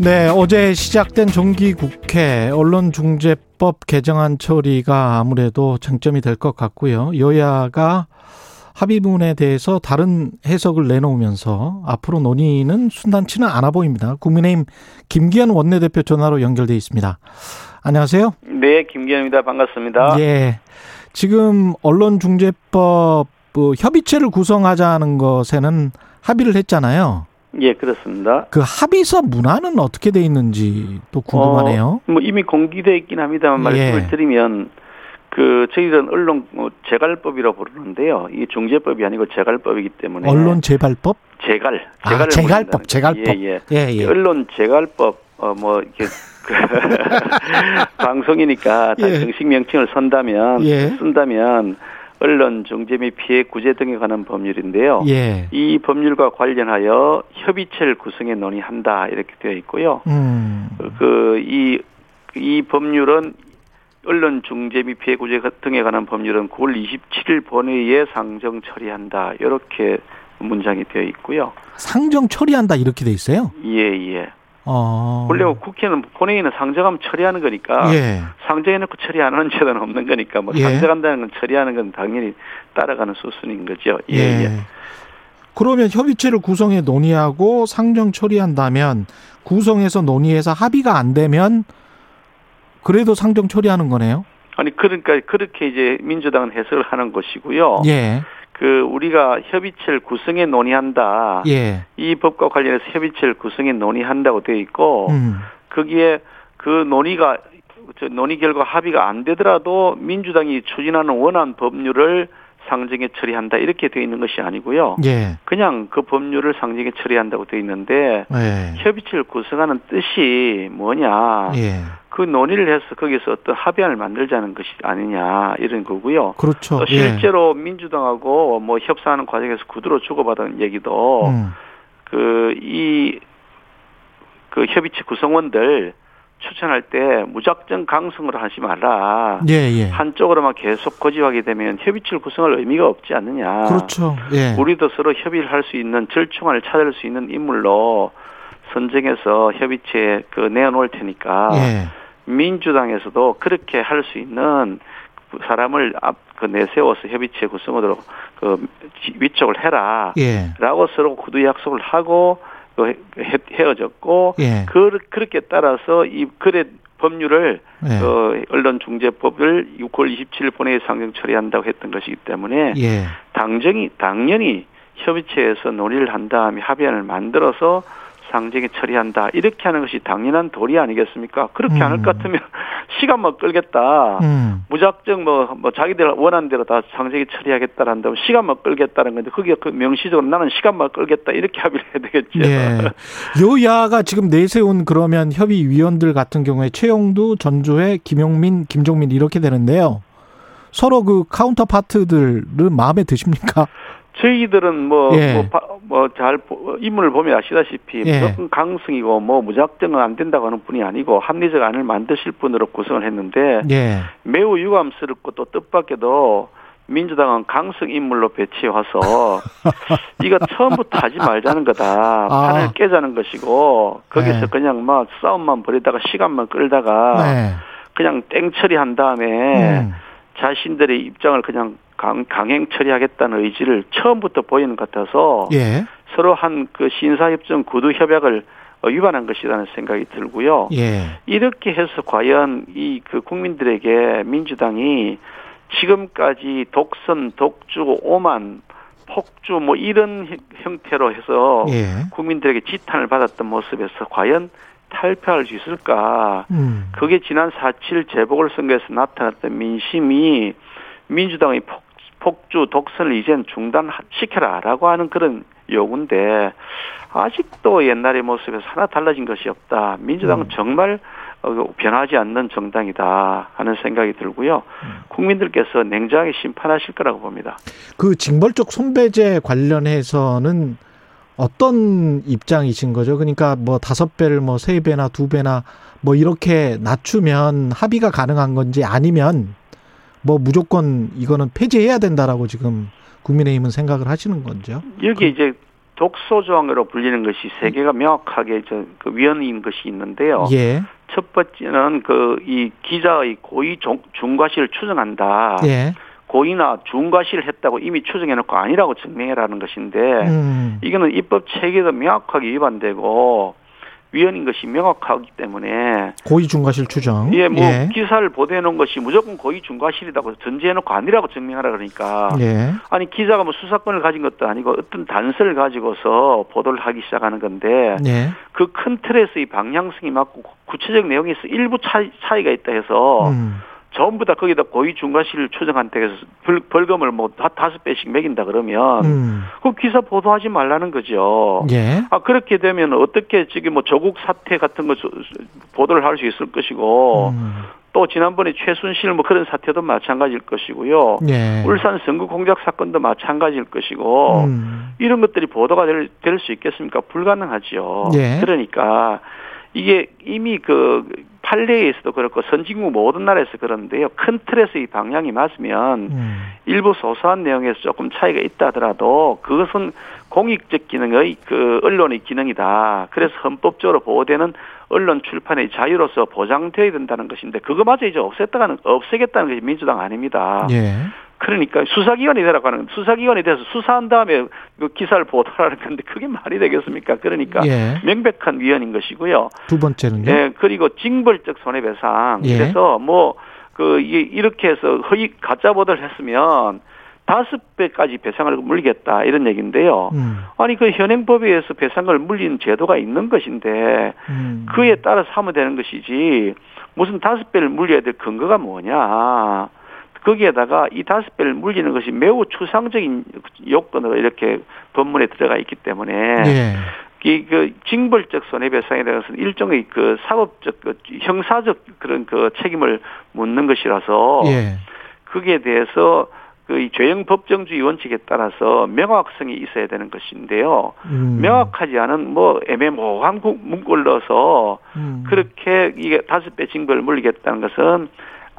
네, 어제 시작된 정기국회 언론중재법 개정안 처리가 아무래도 쟁점이 될 것 같고요. 여야가 합의문에 대해서 다른 해석을 내놓으면서 앞으로 논의는 순탄치는 않아 보입니다. 국민의힘 김기현 원내대표 전화로 연결돼 있습니다. 안녕하세요. 네, 김기현입니다. 반갑습니다. 예. 지금 언론중재법 그 협의체를 구성하자는 것에는 합의를 했잖아요. 예, 그렇습니다. 그 합의서 문안은 어떻게 돼 있는지 또 궁금하네요. 어, 뭐 이미 공개되어 있긴 합니다만 말씀을 예. 드리면 그 저희들은 언론 뭐 재갈법이라고 부르는데요. 이 중재법이 아니고 재갈법이기 때문에 언론 재발법? 재갈, 아, 재갈을 재갈법, 재갈법. 예, 예. 예, 예. 언론 재갈법 어뭐 이렇게 그 [LAUGHS] 방송이니까 다 예. 정식 명칭을 선다면 예. 쓴다면 언론 중재 및 피해 구제 등에 관한 법률인데요. 예. 이 법률과 관련하여 협의체를 구성해 논의한다 이렇게 되어 있고요. 음. 그이이 법률은 언론 중재 및 피해 구제 등에 관한 법률은 9월 27일 본회의에 상정 처리한다 이렇게 문장이 되어 있고요. 상정 처리한다 이렇게 돼 있어요. 예 예. 어. 원래 국회는 본회의는 상정하면 처리하는 거니까 예. 상정해놓고 처리 안 하는 제도는 없는 거니까 뭐 예. 상정한다는 건 처리하는 건 당연히 따라가는 수순인 거죠. 예 예. 예. 그러면 협의체를 구성해 논의하고 상정 처리한다면 구성해서 논의해서 합의가 안 되면 그래도 상정 처리하는 거네요. 아니 그러니까 그렇게 이제 민주당은 해석을 하는 것이고요. 예. 그 우리가 협의체를 구성해 논의한다. 예. 이 법과 관련해서 협의체를 구성해 논의한다고 되어 있고 음. 거기에 그 논의가 저 논의 결과 합의가 안 되더라도 민주당이 추진하는 원안 법률을 상정에 처리한다 이렇게 되어 있는 것이 아니고요. 예. 그냥 그 법률을 상정에 처리한다고 되어 있는데 예. 협의체를 구성하는 뜻이 뭐냐? 예. 그 논의를 해서 거기서 어떤 합의안을 만들자는 것이 아니냐 이런 거고요. 그렇죠. 또 예. 실제로 민주당하고 뭐 협상하는 과정에서 구두로 주고받은 얘기도 음. 그이그 협의체 구성원들 추천할 때 무작정 강성으로 하지 말라. 예, 예. 한쪽으로만 계속 고집하게 되면 협의체를 구성할 의미가 없지 않느냐. 그렇죠. 예. 우리도 서로 협의를 할 수 있는 절충안을 찾을 수 있는 인물로 선정해서 협의체에 그 내어놓을 테니까 예. 민주당에서도 그렇게 할 수 있는 사람을 앞그 내세워서 협의체 구성으로 그 지- 위촉을 해라. 예. 라고 서로 구두 약속을 하고 그 헤- 헤- 헤어졌고 예. 그, 그렇게 따라서 이 그래 법률을 예. 그 언론중재법을 6월 27일 본회의 상정 처리한다고 했던 것이기 때문에 예. 당정이 당연히 협의체에서 논의를 한 다음에 합의안을 만들어서 상정에 처리한다 이렇게 하는 것이 당연한 도리 아니겠습니까? 그렇게 음. 안할것 같으면 [LAUGHS] 시간만 끌겠다. 음. 무작정 뭐, 뭐 자기들 원하는 대로 다 상정에 처리하겠다란다면 시간만 끌겠다는 건데 그게 그 명시적으로 나는 시간만 끌겠다 이렇게 [LAUGHS] 합의를 해야 되겠죠. 예. 여야가 지금 내세운 그러면 협의위원들 같은 경우에 최영두, 전주회, 김용민, 김종민 이렇게 되는데요. 서로 그 counterpart들은 마음에 드십니까? 저희들은 뭐, 예. 뭐, 잘, 인물을 보면 아시다시피, 예. 무조건 강성이고, 뭐, 무작정은 안 된다고 하는 분이 아니고, 합리적 안을 만드실 분으로 구성을 했는데, 예. 매우 유감스럽고 또 뜻밖에도, 민주당은 강성 인물로 배치해 와서, [LAUGHS] 이거 처음부터 하지 말자는 거다. 아. 판을 깨자는 것이고, 거기서 네. 그냥 막 싸움만 벌이다가 시간만 끌다가, 네. 그냥 땡처리 한 다음에, 음. 자신들의 입장을 그냥 강, 강행 처리하겠다는 의지를 처음부터 보이는 것 같아서 예. 서로 한 그 신사협정 구두 협약을 어, 위반한 것이라는 생각이 들고요. 예. 이렇게 해서 과연 이 그 국민들에게 민주당이 지금까지 독선, 독주, 오만, 폭주 뭐 이런 형- 형태로 해서 예. 국민들에게 지탄을 받았던 모습에서 과연 탈피할 수 있을까? 음. 그게 지난 4.7 재보궐선거에서 나타났던 민심이 민주당의 폭, 폭주 독선을 이젠 중단시켜라라고 하는 그런 요구인데 아직도 옛날의 모습에서 하나 달라진 것이 없다. 민주당은 음. 정말 어, 변하지 않는 정당이다 하는 생각이 들고요. 음. 국민들께서 냉정하게 심판하실 거라고 봅니다. 그 징벌적 손배제 관련해서는 어떤 입장이신 거죠? 그러니까 뭐 다섯 배를 뭐 세 배나 두 배나 뭐 이렇게 낮추면 합의가 가능한 건지 아니면 뭐 무조건 이거는 폐지해야 된다라고 지금 국민의힘은 생각을 하시는 건죠? 여기 이제 독소 조항으로 불리는 것이 세 개가 명확하게 저그 위헌인 것이 있는데요. 예. 첫 번째는 그 이 기자의 고의 중- 중과실을 추정한다. 예. 고의나 중과실을 했다고 이미 추정해놓고 아니라고 증명해라는 것인데 음. 이거는 입법 체계도 명확하게 위반되고 위헌인 것이 명확하기 때문에 고의 중과실 추정. 예, 뭐 기사를 보도해 놓은 것이 무조건 고의 중과실이라고 전제해 놓고 아니라고 증명하라 그러니까 예. 아니 기자가 뭐 수사권을 가진 것도 아니고 어떤 단서를 가지고서 보도를 하기 시작하는 건데 예. 그큰 틀에서 이 방향성이 맞고 구체적 내용에서 일부 차이, 차이가 있다 해서 음. 전부 다 거기다 중과실을 추정한다 해서 벌, 벌금을 뭐 다, 다섯 배씩 매긴다 그러면 음. 그 기사 보도하지 말라는 거죠. 예. 아 그렇게 되면 어떻게 지금 뭐 조국 사태 같은 거 조- 보도를 할 수 있을 것이고 음. 또 지난번에 최순실 뭐 그런 사태도 마찬가지일 것이고요. 예. 울산 선거 공작 사건도 마찬가지일 것이고 음. 이런 것들이 보도가 될수 있겠습니까? 불가능하죠. 예. 그러니까 이게 이미 그 판례에서도 그렇고 선진국 모든 나라에서 그런데요. 큰 틀에서 이 방향이 맞으면 음. 일부 소소한 내용에서 조금 차이가 있다 하더라도 그것은 공익적 기능의 그 언론의 기능이다. 그래서 헌법적으로 보호되는 언론 출판의 자유로서 보장되어야 된다는 것인데 그거마저 이제 없앴다가는 없애겠다는 것이 민주당 아닙니다. 예. 그러니까 수사기관이 되라고 하는 건 수사기관에 대해서 수사한 다음에 그 기사를 보도하라는 건데 그게 말이 되겠습니까? 그러니까 예. 명백한 위헌인 것이고요. 두 번째는요. 예, 그리고 징벌적 손해배상. 예. 그래서 뭐, 그, 이- 이렇게 해서 허위, 가짜 보도를 했으면 다섯 배까지 배상을 물리겠다. 이런 얘기인데요. 음, 아니, 그 현행법에 의해서 배상을 물리는 제도가 있는 것인데, 음. 그에 따라서 하면 되는 것이지, 무슨 다섯 배를 물려야 될 근거가 뭐냐. 거기에다가 이 다섯 배를 물리는 것이 매우 추상적인 요건으로 이렇게 법문에 들어가 있기 때문에, 예. 이그 징벌적 손해배상에 대해서는 일종의 그 사법적 그 형사적 그런 그 책임을 묻는 것이라서 예. 거기에 대해서 그이 죄형 법정주의 원칙에 따라서 명확성이 있어야 되는 것인데요. 음. 명확하지 않은 뭐 애매모호한 구- 문구를 넣어서 음. 그렇게 이게 다섯 배 징벌을 물리겠다는 것은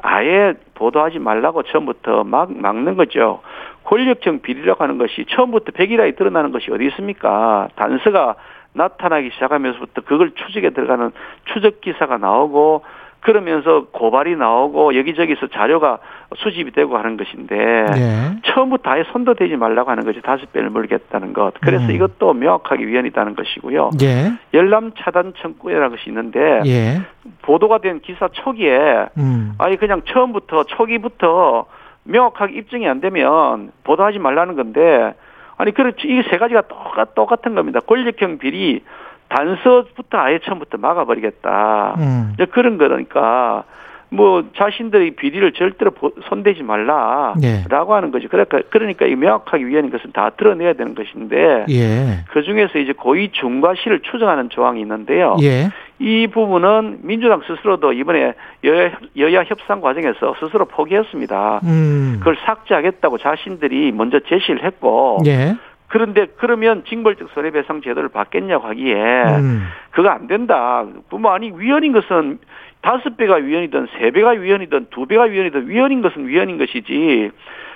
아예 보도하지 말라고 처음부터 막 막는 거죠. 권력형 비리라고 하는 것이 처음부터 백일하게 드러나는 것이 어디 있습니까? 단서가 나타나기 시작하면서부터 그걸 추적에 들어가는 추적 기사가 나오고 그러면서 고발이 나오고 여기저기서 자료가 수집이 되고 하는 것인데 예. 처음부터 아예 손도 대지 말라고 하는 것이 다섯 배를 물겠다는 것. 그래서 음. 이것도 명확하게 위헌이다는 것이고요. 예. 열람 차단 청구라는 것이 있는데 예. 보도가 된 기사 초기에 음. 아예 그냥 처음부터 초기부터 명확하게 입증이 안 되면 보도하지 말라는 건데 아니 그렇지 이 세 가지가 똑같 똑같은 겁니다. 권력형 비리 단서부터 아예 처음부터 막아버리겠다. 음. 이제 그런 거니까 뭐 자신들의 비리를 절대로 보- 손대지 말라라고 예. 하는 거죠. 그러니까 그러니까 이 명확하게 위헌인 것은 다 드러내야 되는 것인데 예. 그 중에서 이제 고의 중과실을 추정하는 조항이 있는데요. 예. 이 부분은 민주당 스스로도 이번에 여야, 여야 협상 과정에서 스스로 포기했습니다. 음. 그걸 삭제하겠다고 자신들이 먼저 제시를 했고 예. 그런데 그러면 징벌적 손해배상 제도를 받겠냐고 하기에 음. 그거 안 된다. 그뭐 아니 위헌인 것은 다섯 배가 위헌이든 세 배가 위헌이든 두 배가 위헌이든 위헌인 것은 위헌인 것이지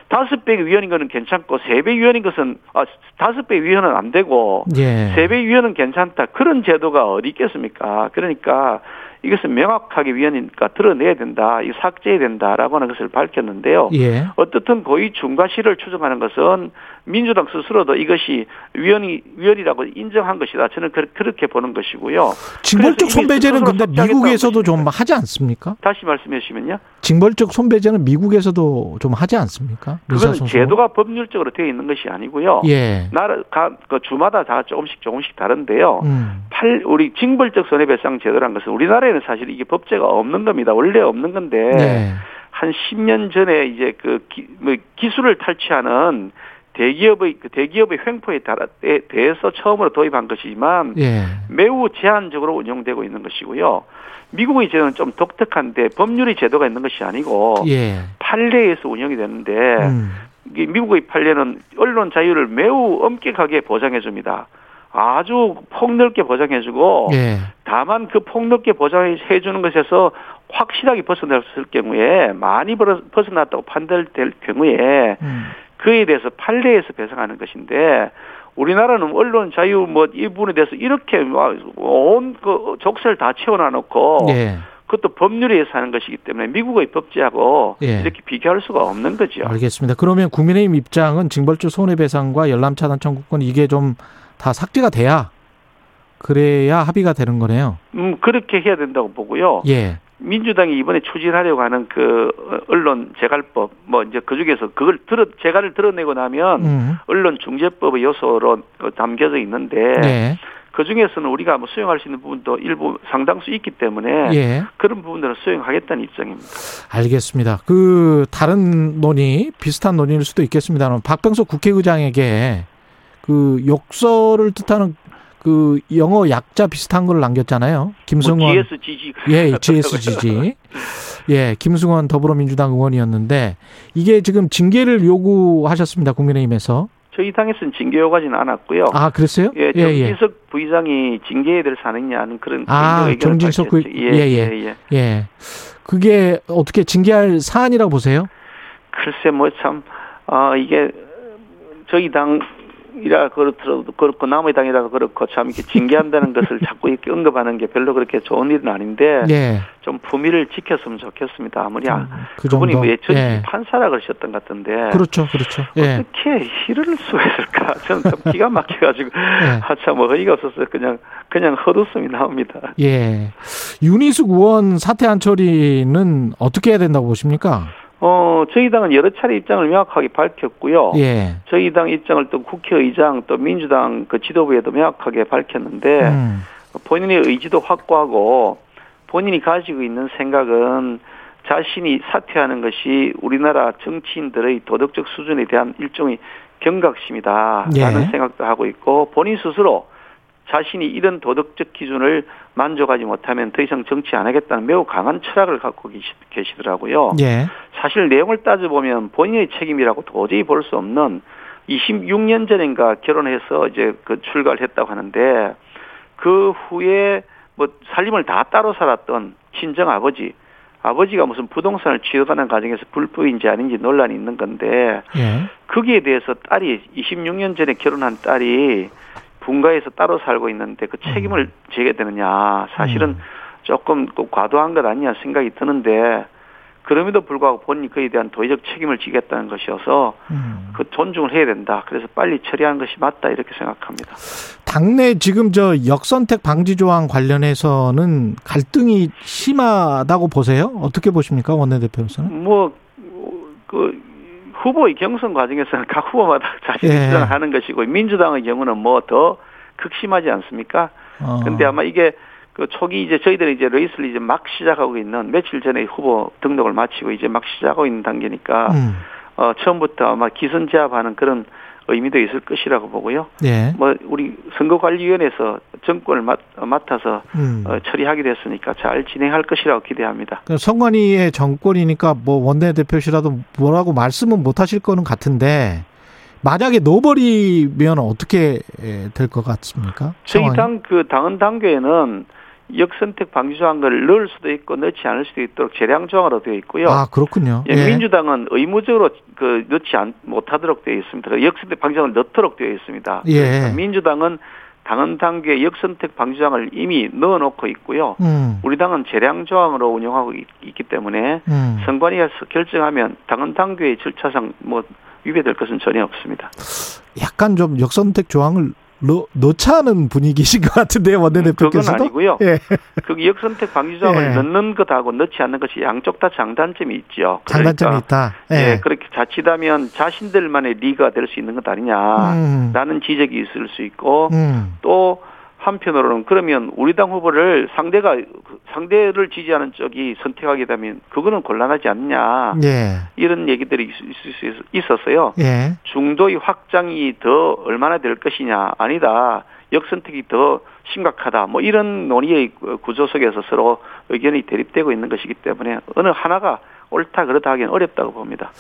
다섯 배 위헌인 것은 괜찮고 세 배 위헌인 것은 아 다섯 배 위헌은 안 되고 예. 세배 위헌은 괜찮다. 그런 제도가 어디 있겠습니까? 그러니까 이것은 명확하게 위헌이니까 드러내야 된다. 이 삭제해야 된다라고 하는 것을 밝혔는데요. 예. 어떻든 고의 중과실을 추정하는 것은 민주당 스스로도 이것이 위헌이 위헌이라고 인정한 것이다. 저는 그, 렇게 보는 것이고요. 징벌적 손배제는 근데 미국에서도 좀. 하지 않습니까? 다시 말씀해 주시면요. 징벌적 손배제는 미국에서도 좀 하지 않습니까? 의사소송. 제도가 법률적으로 되어 있는 것이 아니고요. 예. 나라 가, 그 주마다 다 조금씩 조금씩 다른데요. 음. 팔 우리 징벌적 손해배상 제도란 것은 우리나라에 는 사실 이게 법제가 없는 겁니다. 원래 없는 건데 네. 한 10년 전에 이제 그 기, 뭐 기술을 탈취하는 대기업의 그 대기업의 횡포에 따라 에 대해서 처음으로 도입한 것이지만 예. 매우 제한적으로 운영되고 있는 것이고요. 미국의 제도는 좀 독특한데 법률의 제도가 있는 것이 아니고 예. 판례에서 운영이 되는데 음. 이 미국의 판례는 언론 자유를 매우 엄격하게 보장해 줍니다. 아주 폭넓게 보장해 주고 예. 다만 그 폭넓게 보장해 주는 것에서 확실하게 벗어났을 경우에 많이 벗어났다고 판단될 경우에 음. 그에 대해서 판례에서 배상하는 것인데 우리나라는 언론 자유 뭐 이 부분에 대해서 이렇게 온 그 족쇄를 다 채워놔 놓고 예. 그것도 법률에 의해서 하는 것이기 때문에 미국의 법제하고 예. 이렇게 비교할 수가 없는 거죠. 알겠습니다. 그러면 국민의힘 입장은 징벌적 손해배상과 열람차단 청구권 이게 좀 다 삭제가 돼야 그래야 합의가 되는 거네요. 음 그렇게 해야 된다고 보고요. 예. 민주당이 이번에 추진하려고 하는 그 언론 재갈법 뭐 이제 그 중에서 그걸 들어 재갈을 드러내고 나면 음. 언론 중재법의 요소로 담겨져 있는데 네. 그 중에서는 우리가 뭐 수용할 수 있는 부분도 일부 상당수 있기 때문에 예. 그런 부분들은 수용하겠다는 입장입니다. 알겠습니다. 그 다른 논의 비슷한 논의일 수도 있겠습니다만 박병석 국회의장에게 그 욕설을 뜻하는 그 영어 약자 비슷한 걸 남겼잖아요. 뭐 김승원 GSGG 예, GSGG. [LAUGHS] 예, 김승원 더불어민주당 의원이었는데 이게 지금 징계를 요구하셨습니다. 국민의힘에서. 저희 당에서는 징계 요구하지는 않았고요. 아, 그랬어요? 예, 정진석 부의장이 징계에 대해서 하느냐는 그런 아, 정진석. 그- 예, 예. 예, 예. 예. 그게 어떻게 징계할 사안이라고 보세요? 글쎄 뭐 참 아, 이게 저희 당 이라 그렇더라도 그렇고 남의 당이라도 그렇고 참 이렇게 징계한다는 [LAUGHS] 것을 자꾸 이렇게 언급하는 게 별로 그렇게 좋은 일은 아닌데 예. 좀 품위를 지켰으면 좋겠습니다. 아무리 아, 그 그분이. 왜 전직 예. 판사라 그러셨던 것 같은데 그렇죠, 그렇죠. 예. 어떻게 이럴 수가 있을까? [LAUGHS] 저는 참 기가 막혀가지고 예. 아참 어이가 없어서 그냥 그냥 헛웃음이 나옵니다. 예. 윤희숙 의원 사퇴한 처리는 어떻게 해야 된다고 보십니까? 어 저희 당은 여러 차례 입장을 명확하게 밝혔고요. 예. 저희 당 입장을 또 국회의장 또 민주당 그 지도부에도 명확하게 밝혔는데 음. 본인의 의지도 확고하고 본인이 가지고 있는 생각은 자신이 사퇴하는 것이 우리나라 정치인들의 도덕적 수준에 대한 일종의 경각심이다라는 예. 생각도 하고 있고 본인 스스로 자신이 이런 도덕적 기준을 만족하지 못하면 더 이상 정치 안 하겠다는 매우 강한 철학을 갖고 계시, 계시 더라고요. 예. 사실 내용을 따져보면 본인의 책임이라고 도저히 볼 수 없는 26년 전인가 결혼해서 이제 그 출가를 했다고 하는데 그 후에 뭐 살림을 다 따로 살았던 친정 아버지 아버지가 무슨 부동산을 취득하는 과정에서 불법인지 아닌지 논란이 있는 건데 예. 거기에 대해서 딸이 26년 전에 결혼한 딸이 분가에서 따로 살고 있는데 그 책임을 지게 되느냐 사실은 음. 조금 그 과도한 것 아니냐 생각이 드는데 그럼에도 불구하고 본인이 그에 대한 도의적 책임을 지겠다는 것이어서 음. 그 존중을 해야 된다. 그래서 빨리 처리하는 것이 맞다 이렇게 생각합니다. 당내 지금 저 역선택 방지 조항 관련해서는 갈등이 심하다고 보세요? 어떻게 보십니까? 원내대표로서는? 뭐그 후보의 경선 과정에서는 각 후보마다 [LAUGHS] 자신 예. 주장을 하는 것이고 민주당의 경우는 뭐 더 극심하지 않습니까? 어. 근데 아마 이게 그 초기 이제 저희들이 이제 레이스를 이제 막 시작하고 있는 며칠 전에 후보 등록을 마치고 이제 막 시작하고 있는 단계니까 음. 어 처음부터 아마 기선 제압하는 그런 의미도 있을 것이라고 보고요. 예. 뭐 우리 선거관리위원회에서 정권을 맡, 맡아서 음. 어, 처리하게 됐으니까 잘 진행할 것이라고 기대합니다. 그 선관위의 정권이니까 뭐 원내대표시라도 뭐라고 말씀은 못 하실 거는 같은데 만약에 넣어버리면 어떻게 될 것 같습니까? 저희? 당 그 당헌 단계에는 역선택 방지 조항을 넣을 수도 있고 넣지 않을 수도 있도록 재량 조항으로 되어 있고요. 아 그렇군요. 예, 예. 민주당은 의무적으로 그 넣지 않, 못하도록 되어 있습니다. 역선택 방지장을 넣도록 되어 있습니다. 예. 그러니까 민주당은 당헌 단계 역선택 방지장을 이미 넣어놓고 있고요. 음, 우리 당은 재량 조항으로 운영하고 있, 기 때문에 음. 선관위에서 결정하면 당헌 단계의 절차상 뭐 위배될 것은 전혀 없습니다. 약간 좀 역선택 조항을 넣, 넣자는 분위기신 것 같은데요, 그건 원내대표께서도. 아니고요. 예. 그 역선택 방지 조항을 예. 넣는 것하고 넣지 않는 것이 양쪽 다 장단점이 있죠. 장단점이 그러니까 있다. 예, 예. 그렇게 자칫하면 자신들만의 리가 될 수 있는 것 아니냐라는 음. 지적이 있을 수 있고 음. 또 한편으로는 그러면 우리 당 후보를 상대가 상대를 지지하는 쪽이 선택하게 되면 그거는 곤란하지 않냐 예. 이런 얘기들이 있- 있- 있었어요. 예. 중도의 확장이 더 얼마나 될 것이냐 아니다 역선택이 더 심각하다 뭐 이런 논의의 구조 속에서 서로 의견이 대립되고 있는 것이기 때문에 어느 하나가 옳다 그렇다 하기는 어렵다고 봅니다.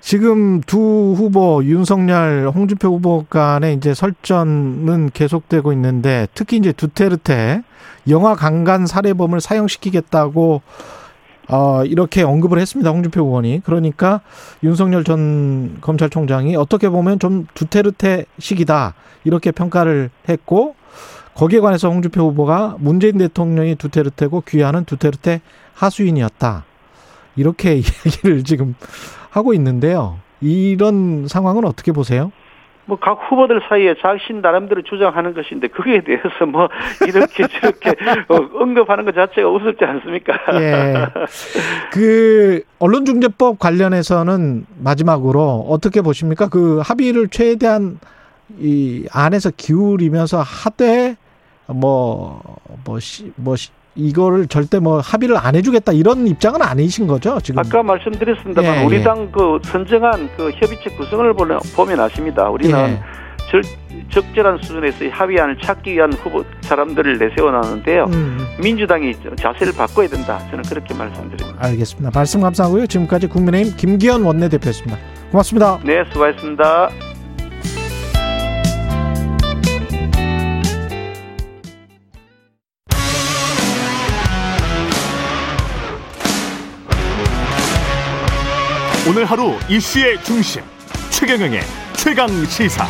지금 두 후보 윤석열, 홍준표 후보 간의 이제 설전은 계속되고 있는데 특히 이제 두테르테 영화 강간 살해범을 사형시키겠다고 어 이렇게 언급을 했습니다. 홍준표 의원이. 그러니까 윤석열 전 검찰총장이 어떻게 보면 좀 두테르테식이다. 이렇게 평가를 했고 거기에 관해서 홍준표 후보가 문재인 대통령이 두테르테고 귀하는 두테르테 하수인이었다. 이렇게 [LAUGHS] 얘기를 지금 하고 있는데요. 이런 상황은 어떻게 보세요? 뭐 각 후보들 사이에 자신 나름대로 주장하는 것인데 그거에 대해서 뭐 이렇게 [LAUGHS] 저렇게 어, 언급하는 것 자체가 우습지 않습니까? 예. [LAUGHS] 그 언론중재법 관련해서는 마지막으로 어떻게 보십니까? 그 합의를 최대한 이 안에서 기울이면서 하되 뭐뭐 뭐 이거를 절대 뭐 합의를 안 해주겠다 이런 입장은 아니신 거죠 지금? 아까 말씀드렸습니다만 예, 예. 우리 당그 선정한 그 협의체 구성을 보면, 아십니다. 우리는 예. 절, 적절한 수준에서 이 합의안을 찾기 위한 후보 사람들을 내세워놨는데요. 음, 민주당이 자세를 바꿔야 된다. 저는 그렇게 말씀드립니다. 알겠습니다. 말씀 감사하고요. 지금까지 국민의힘 김기현 원내대표였습니다. 고맙습니다. 네, 수고하셨습니다. 오늘 하루 이슈의 중심 최경영의 최강 시사.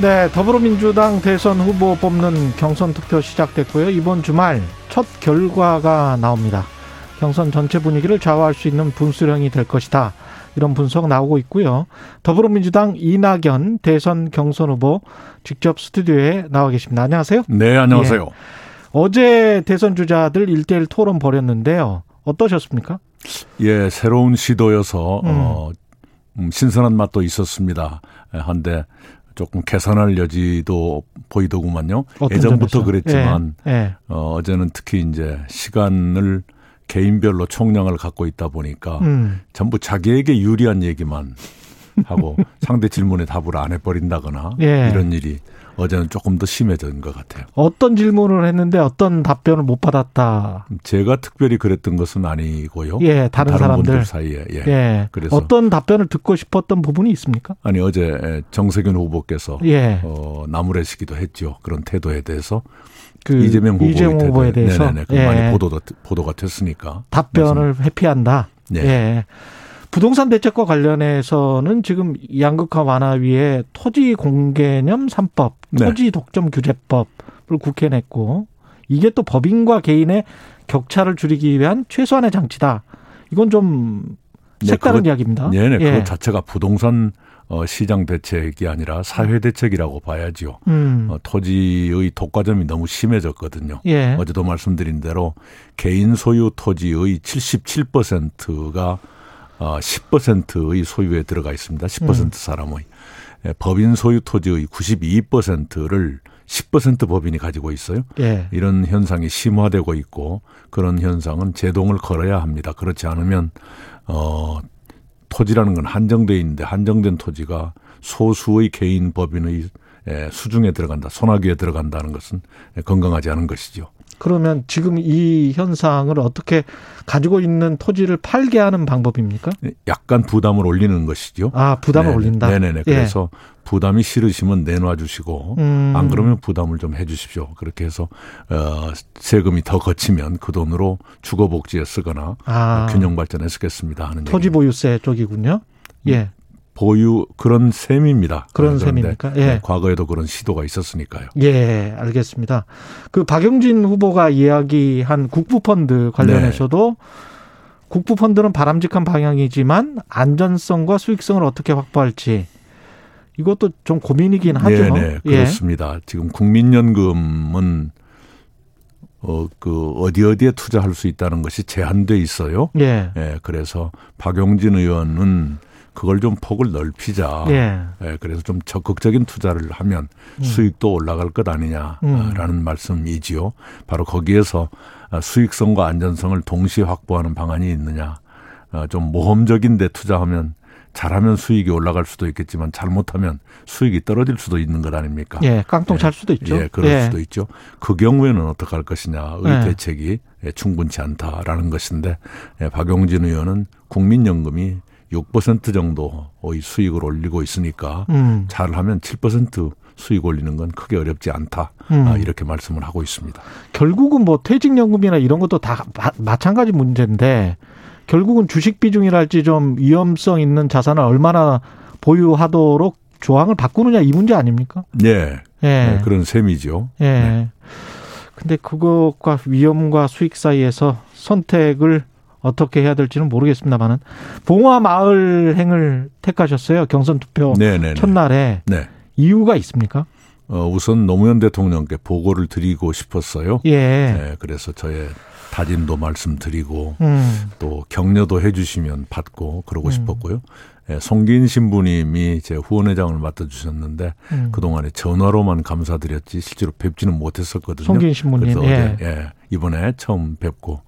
네, 더불어민주당 대선 후보 뽑는 경선 투표 시작됐고요. 이번 주말 첫 결과가 나옵니다. 경선 전체 분위기를 좌우할 수 있는 분수령이 될 것이다. 이런 분석 나오고 있고요. 더불어민주당 이낙연 대선 경선 후보 직접 스튜디오에 나와 계십니다. 안녕하세요. 네, 안녕하세요. 예. 어제 대선 주자들 일대일 토론 벌였는데요. 어떠셨습니까? 예, 새로운 시도여서 음. 어, 음, 신선한 맛도 있었습니다. 예, 한데 조금 개선할 여지도 보이더구만요. 예전부터 점에서? 그랬지만 예, 예. 어, 어제는 특히 이제 시간을 개인별로 총량을 갖고 있다 보니까 음. 전부 자기에게 유리한 얘기만 하고 [LAUGHS] 상대 질문에 답을 안 해버린다거나 예. 이런 일이 어제는 조금 더 심해진 것 같아요. 어떤 질문을 했는데 어떤 답변을 못 받았다. 제가 특별히 그랬던 것은 아니고요. 예, 다른 사람들. 분들 사이에 예. 예. 그래서- 어떤 답변을 듣고 싶었던 부분이 있습니까? 아니 어제 정세균 후보께서 예. 어, 나무래시기도 했죠. 그런 태도에 대해서 그 이재명 후보의 이재명 후보에 대해서 네네네. 그 예. 많이 보도가 보도가 됐으니까 답변을 회피한다. 네. 예. 부동산 대책과 관련해서는 지금 양극화 완화 위에 토지 공개념 3법, 네. 토지 독점 규제법을 국회에 냈고 이게 또 법인과 개인의 격차를 줄이기 위한 최소한의 장치다. 이건 좀 네, 색다른 그것- 이야기입니다. 네네 예. 그것 자체가 부동산 어, 시장 대책이 아니라 사회 대책이라고 봐야지요. 음. 어, 토지의 독과점이 너무 심해졌거든요. 예. 어제도 말씀드린 대로 개인 소유 토지의 77%가 어, 10%의 소유에 들어가 있습니다. 10% 음. 사람의 예, 법인 소유 토지의 92%를 10% 법인이 가지고 있어요. 예. 이런 현상이 심화되고 있고 그런 현상은 제동을 걸어야 합니다. 그렇지 않으면 어 토지라는 건 한정돼 있는데 한정된 토지가 소수의 개인 법인의 에, 수중에 들어간다, 소나기에 들어간다는 것은 건강하지 않은 것이죠. 그러면 지금 이 현상을 어떻게 가지고 있는 토지를 팔게 하는 방법입니까? 약간 부담을 올리는 것이죠. 아, 부담을 네네. 올린다. 네네네. 예. 그래서 부담이 싫으시면 내놔 주시고 음. 안 그러면 부담을 좀 해 주십시오. 그렇게 해서 어, 세금이 더 거치면 그 돈으로 주거 복지에 쓰거나 아, 어, 균형 발전에 쓰겠습니다 하는 토지. 보유세 쪽이군요. 예. 보유 그런 셈입니다. 그런 셈입니까? 예. 네, 과거에도 그런 시도가 있었으니까요. 예, 알겠습니다. 그 박영진 후보가 이야기한 국부펀드 관련해서도 네. 국부펀드는 바람직한 방향이지만 안전성과 수익성을 어떻게 확보할지 이것도 좀 고민이긴 하죠. 네, 네, 예. 그렇습니다. 지금 국민연금은 어, 그 어디 어디에 투자할 수 있다는 것이 제한돼 있어요. 예. 예, 그래서 박용진 의원은 그걸 좀 폭을 넓히자. 예. 예, 그래서 좀 적극적인 투자를 하면 음. 수익도 올라갈 것 아니냐라는 음. 말씀이지요. 바로 거기에서 아, 수익성과 안전성을 동시에 확보하는 방안이 있느냐. 어, 좀 모험적인 데 투자하면 잘하면 수익이 올라갈 수도 있겠지만 잘못하면 수익이 떨어질 수도 있는 것 아닙니까? 예, 깡통 찰 수도 있죠. 예, 그럴 수도 있죠. 그 경우에는 어떻게 할 것이냐의 예. 대책이 예, 충분치 않다라는 것인데 예, 박용진 의원은 국민연금이 6% 정도의 수익을 올리고 있으니까 음. 잘하면 7% 수익 올리는 건 크게 어렵지 않다. 음. 아, 이렇게 말씀을 하고 있습니다. 결국은 뭐 퇴직연금이나 이런 것도 다 마, 마찬가지 문제인데 결국은 주식 비중이랄지 좀 위험성 있는 자산을 얼마나 보유하도록 조항을 바꾸느냐 이 문제 아닙니까? 예, 예. 예, 그런 셈이죠. 예. 네. 근데 그것과 위험과 수익 사이에서 선택을 어떻게 해야 될지는 모르겠습니다만은 봉화 마을행을 택하셨어요. 경선 투표 네네. 첫날에 네. 이유가 있습니까? 어, 우선 노무현 대통령께 보고를 드리고 싶었어요. 예. 예, 그래서 저의 다짐도 말씀드리고 음. 또 격려도 해주시면 받고 그러고 음. 싶었고요. 예, 송기인 신부님이 제 후원회장을 맡아주셨는데 음. 그동안에 전화로만 감사드렸지 실제로 뵙지는 못했었거든요. 송기인 신부님, 그래서 예. 어제 예, 이번에 처음 뵙고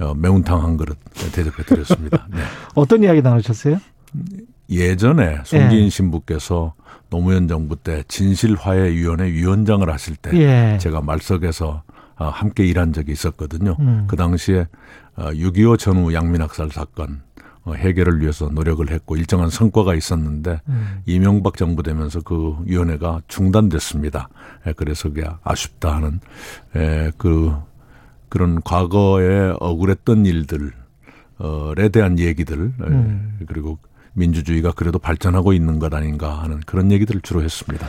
어, 매운탕 한 그릇 대접해 드렸습니다. [LAUGHS] 네. 어떤 이야기 나누셨어요? 예전에 송기인 예. 신부께서 노무현 정부 때 진실화해위원회 위원장을 하실 때 예. 제가 말석에서 어, 함께 일한 적이 있었거든요. 음. 그 당시에 6.25 전후 양민학살 사건 어, 해결을 위해서 노력을 했고 일정한 성과가 있었는데 음. 이명박 정부 되면서 그 위원회가 중단됐습니다. 예, 그래서 그게 아쉽다 하는 에, 그 그런 과거에 억울했던 일들에 대한 얘기들 에, 음. 그리고 민주주의가 그래도 발전하고 있는 것 아닌가 하는 그런 얘기들을 주로 했습니다.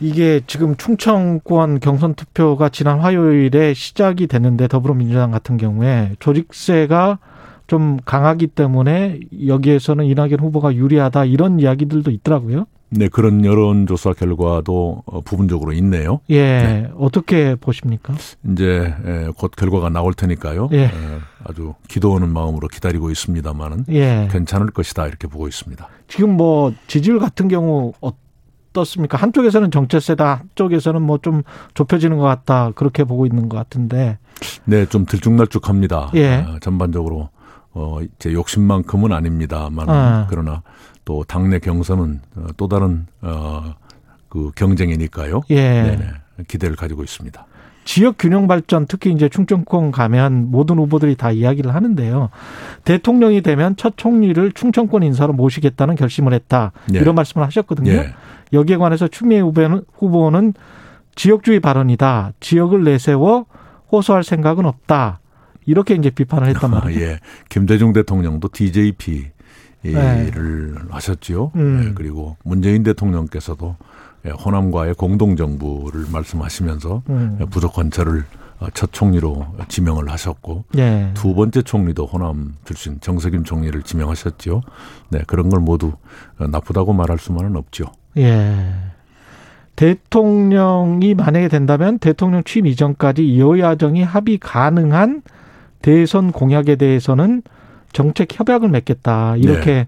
이게 지금 충청권 경선 투표가 지난 화요일에 시작이 됐는데 더불어민주당 같은 경우에 조직세가 좀 강하기 때문에 여기에서는 이낙연 후보가 유리하다 이런 이야기들도 있더라고요. 네, 그런 여론조사 결과도 어, 부분적으로 있네요. 예, 어떻게 보십니까? 이제 에, 곧 결과가 나올 테니까요. 예. 에, 아주 기도하는 마음으로 기다리고 있습니다만은 예. 괜찮을 것이다 이렇게 보고 있습니다. 지금 뭐 지지율 같은 경우 어떻습니까? 한쪽에서는 정체세다, 한쪽에서는 뭐 좀 좁혀지는 것 같다 그렇게 보고 있는 것 같은데. 네, 좀 들쭉날쭉합니다. 예. 어, 전반적으로 어, 제 욕심만큼은 아닙니다만 아. 그러나 또 당내 경선은 어, 또 다른 어, 그 경쟁이니까요. 예. 네네, 기대를 가지고 있습니다. 지역 균형 발전 특히 이제 충청권 가면 모든 후보들이 다 이야기를 하는데요. 대통령이 되면 첫 총리를 충청권 인사로 모시겠다는 결심을 했다. 예. 이런 말씀을 하셨거든요. 예. 여기에 관해서 추미애 후보는, 후보는 지역주의 발언이다. 지역을 내세워 호소할 생각은 없다. 이렇게 이제 비판을 했단 아, 말이에요. 예. 김대중 대통령도 DJP를 네. 하셨지요. 음. 예, 그리고 문재인 대통령께서도 예, 호남과의 공동 정부를 말씀하시면서 음. 예, 부족 관찰을 어, 첫 총리로 지명을 하셨고 예. 두 번째 총리도 호남 출신 정석임 총리를 지명하셨지요. 네, 그런 걸 모두 어, 나쁘다고 말할 수만은 없죠. 예. 대통령이 만약에 된다면 대통령 취임 이전까지 여야정이 합의 가능한 대선 공약에 대해서는 정책 협약을 맺겠다. 이렇게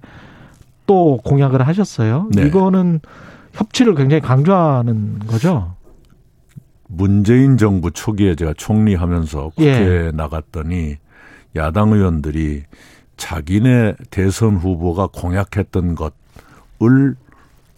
또 공약을 하셨어요. 네. 이거는 협치를 굉장히 강조하는 거죠. 문재인 정부 초기에 제가 총리하면서 국회에 예. 나갔더니 야당 의원들이 자기네 대선 후보가 공약했던 것을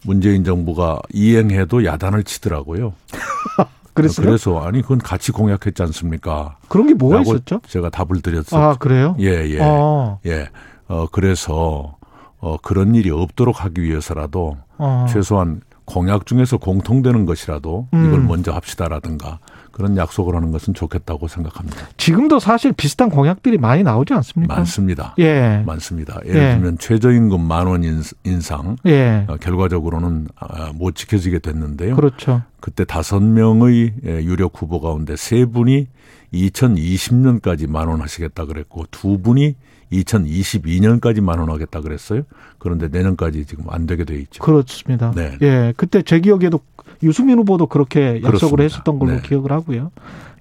문재인 정부가 이행해도 야단을 치더라고요. [LAUGHS] 그랬어요? 그래서 아니 그건 같이 공약했지 않습니까? 그런 게 뭐가 있었죠? 제가 답을 드렸었죠. 아, 그래요? 예, 예. 어, 예. 어, 그래서 어, 그런 일이 없도록 하기 위해서라도 어. 최소한 공약 중에서 공통되는 것이라도 음. 이걸 먼저 합시다라든가 그런 약속을 하는 것은 좋겠다고 생각합니다. 지금도 사실 비슷한 공약들이 많이 나오지 않습니까? 많습니다. 예. 많습니다. 예를 예. 들면 최저임금 만 원 인상 예. 어, 결과적으로는 아, 못 지켜지게 됐는데요. 그렇죠. 그때 다섯 명의 예, 유력 후보 가운데 세 분이 2020년까지 만원 하시겠다 그랬고 두 분이 2022년까지 만 원 하겠다 그랬어요. 그런데 내년까지 지금 안 되게 돼 있죠. 그렇습니다. 네. 예, 그때 제 기억에도 유승민 후보도 그렇게 약속을 그렇습니다. 했었던 걸로 네. 기억을 하고요.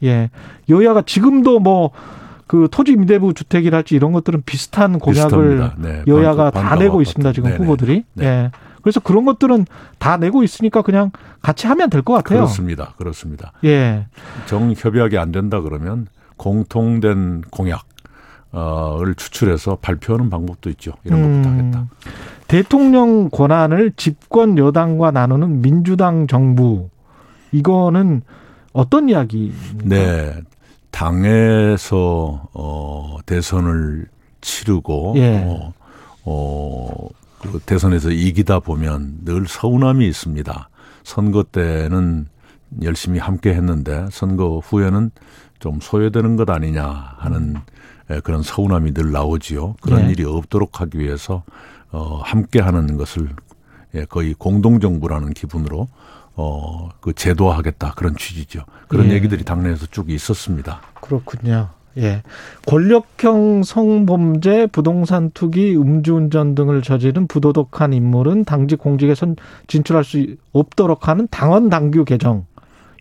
예, 여야가 지금도 뭐 그 토지 임대부 주택이랄지 이런 것들은 비슷한 공약을. 네. 여야가 반- 다 내고. 있습니다. 지금 네네. 후보들이. 네. 예. 그래서 그런 것들은 다 내고 있으니까 그냥 같이 하면 될 것 같아요. 그렇습니다. 그렇습니다. 예. 정협약이 안 된다 그러면 공통된 공약 을 추출해서 발표하는 방법도 있죠. 이런 것부터 음, 하겠다. 대통령 권한을 집권 여당과 나누는 민주당 정부 이거는 어떤 이야기입니까? 네. 당에서 어 대선을 치르고 예. 어, 어, 그 대선에서 이기다 보면 늘 서운함이 있습니다. 선거 때는 열심히 함께 했는데 선거 후에는 좀 소외되는 것 아니냐 하는 에, 그런 서운함이 늘 나오지요. 그런 예. 일이 없도록 하기 위해서 어, 함께 하는 것을 예, 거의 공동정부라는 기분으로 어, 그 제도화하겠다 그런 취지죠. 그런 예. 얘기들이 당내에서 쭉 있었습니다. 그렇군요. 예. 권력형 성범죄, 부동산 투기, 음주운전 등을 저지른 부도덕한 인물은 당직 공직에 선 진출할 수 없도록 하는 당원 당규 개정.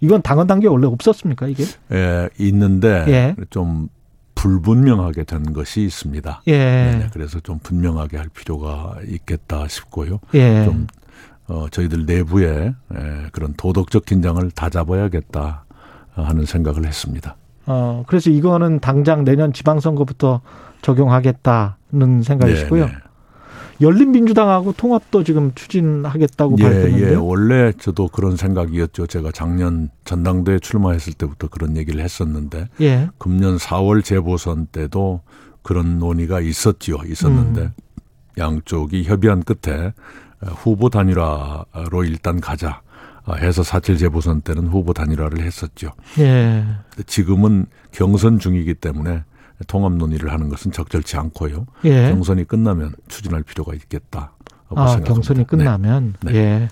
이건 당원 당규 원래 없었습니까, 이게? 예, 있는데 예. 좀 불분명하게 된 것이 있습니다. 예. 네네, 그래서 좀 분명하게 할 필요가 있겠다 싶고요. 예. 좀 어, 저희들 내부에 에, 그런 도덕적 긴장을 다 잡아야겠다 하는 생각을 했습니다. 어, 그래서 이거는 당장 내년 지방선거부터 적용하겠다는 생각이시고요. 네, 네. 열린민주당하고 통합도 지금 추진하겠다고 예, 밝혔는데. 예, 원래 저도 그런 생각이었죠. 제가 작년 전당대회 출마했을 때부터 그런 얘기를 했었는데 예. 금년 4월 재보선 때도 그런 논의가 있었지요. 있었는데 음. 양쪽이 협의한 끝에 후보 단일화로 일단 가자 해서 4.7 재보선 때는 후보 단일화를 했었죠. 예. 지금은 경선 중이기 때문에 통합 논의를 하는 것은 적절치 않고요. 예. 경선이 끝나면 추진할 필요가 있겠다. 아, 경선이 끝나면 네. 예.